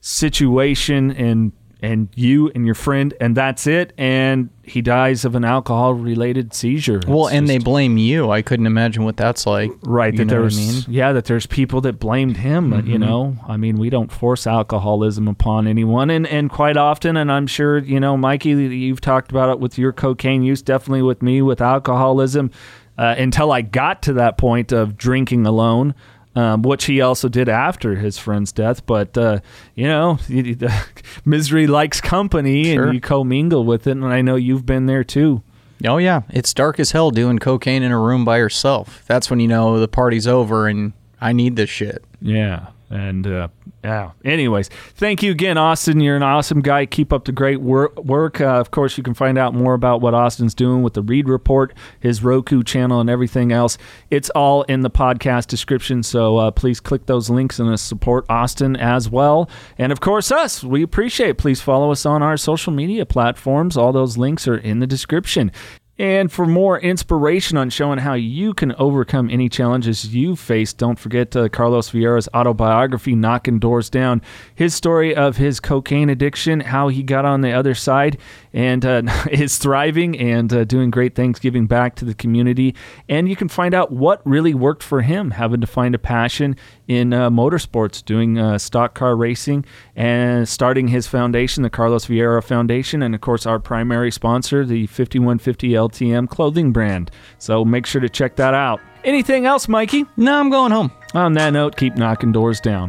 A: situation and and you and your friend and that's it and he dies of an alcohol related seizure
C: Well,
A: It's
C: and they blame you. I couldn't imagine what that's like.
A: right
C: You
A: that
C: know what I mean?
A: yeah that there's people that blamed him
C: Mm-hmm.
A: you know i mean we don't force alcoholism upon anyone and and quite often and i'm sure you know mikey you've talked about it with your cocaine use definitely with me with alcoholism uh, until i got to that point of drinking alone um, which he also did after his friend's death. But uh, you know, misery likes company,
C: Sure.
A: and you commingle with it. And I know you've been there too.
C: Oh yeah, it's dark as hell doing cocaine in a room by yourself. That's when you know the party's over and I need this shit.
A: Yeah. And uh, yeah. Anyways, thank you again, Austin. You're an awesome guy. Keep up the great wor- work. Uh, of course, you can find out more about what Austin's doing with the Reed Report, his Roku channel, and everything else. It's all in the podcast description. So uh, please click those links and support Austin as well. And of course, us. We appreciate. it. Please follow us on our social media platforms. All those links are in the description. And for more inspiration on showing how you can overcome any challenges you've faced, don't forget uh, Carlos Vieira's autobiography, Knocking Doors Down. His story of his cocaine addiction, how he got on the other side, and uh, is thriving and uh, doing great things, giving back to the community. And you can find out what really worked for him, having to find a passion in uh, motorsports, doing uh, stock car racing, and starting his foundation, the Carlos Vieira Foundation, and of course, our primary sponsor, the 5150 LTM clothing brand. So make sure to check that out. Anything else, Mikey?
C: No, I'm going home.
A: On that note, keep knocking doors down.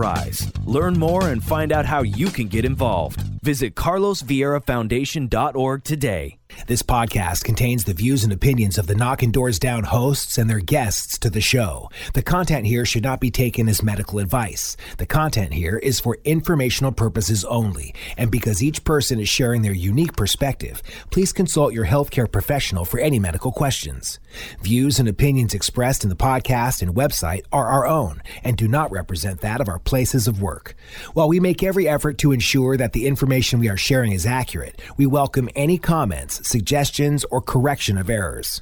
D: Learn more and find out how you can get involved. Visit carlosvieirafoundation.org today.
E: This podcast contains the views and opinions of the Knocking Doors Down hosts and their guests to the show. The content here should not be taken as medical advice. The content here is for informational purposes only, and because each person is sharing their unique perspective, please consult your healthcare professional for any medical questions. Views and opinions expressed in the podcast and website are our own and do not represent that of our places of work. While we make every effort to ensure that the information we are sharing is accurate, we welcome any comments suggestions, or correction of errors.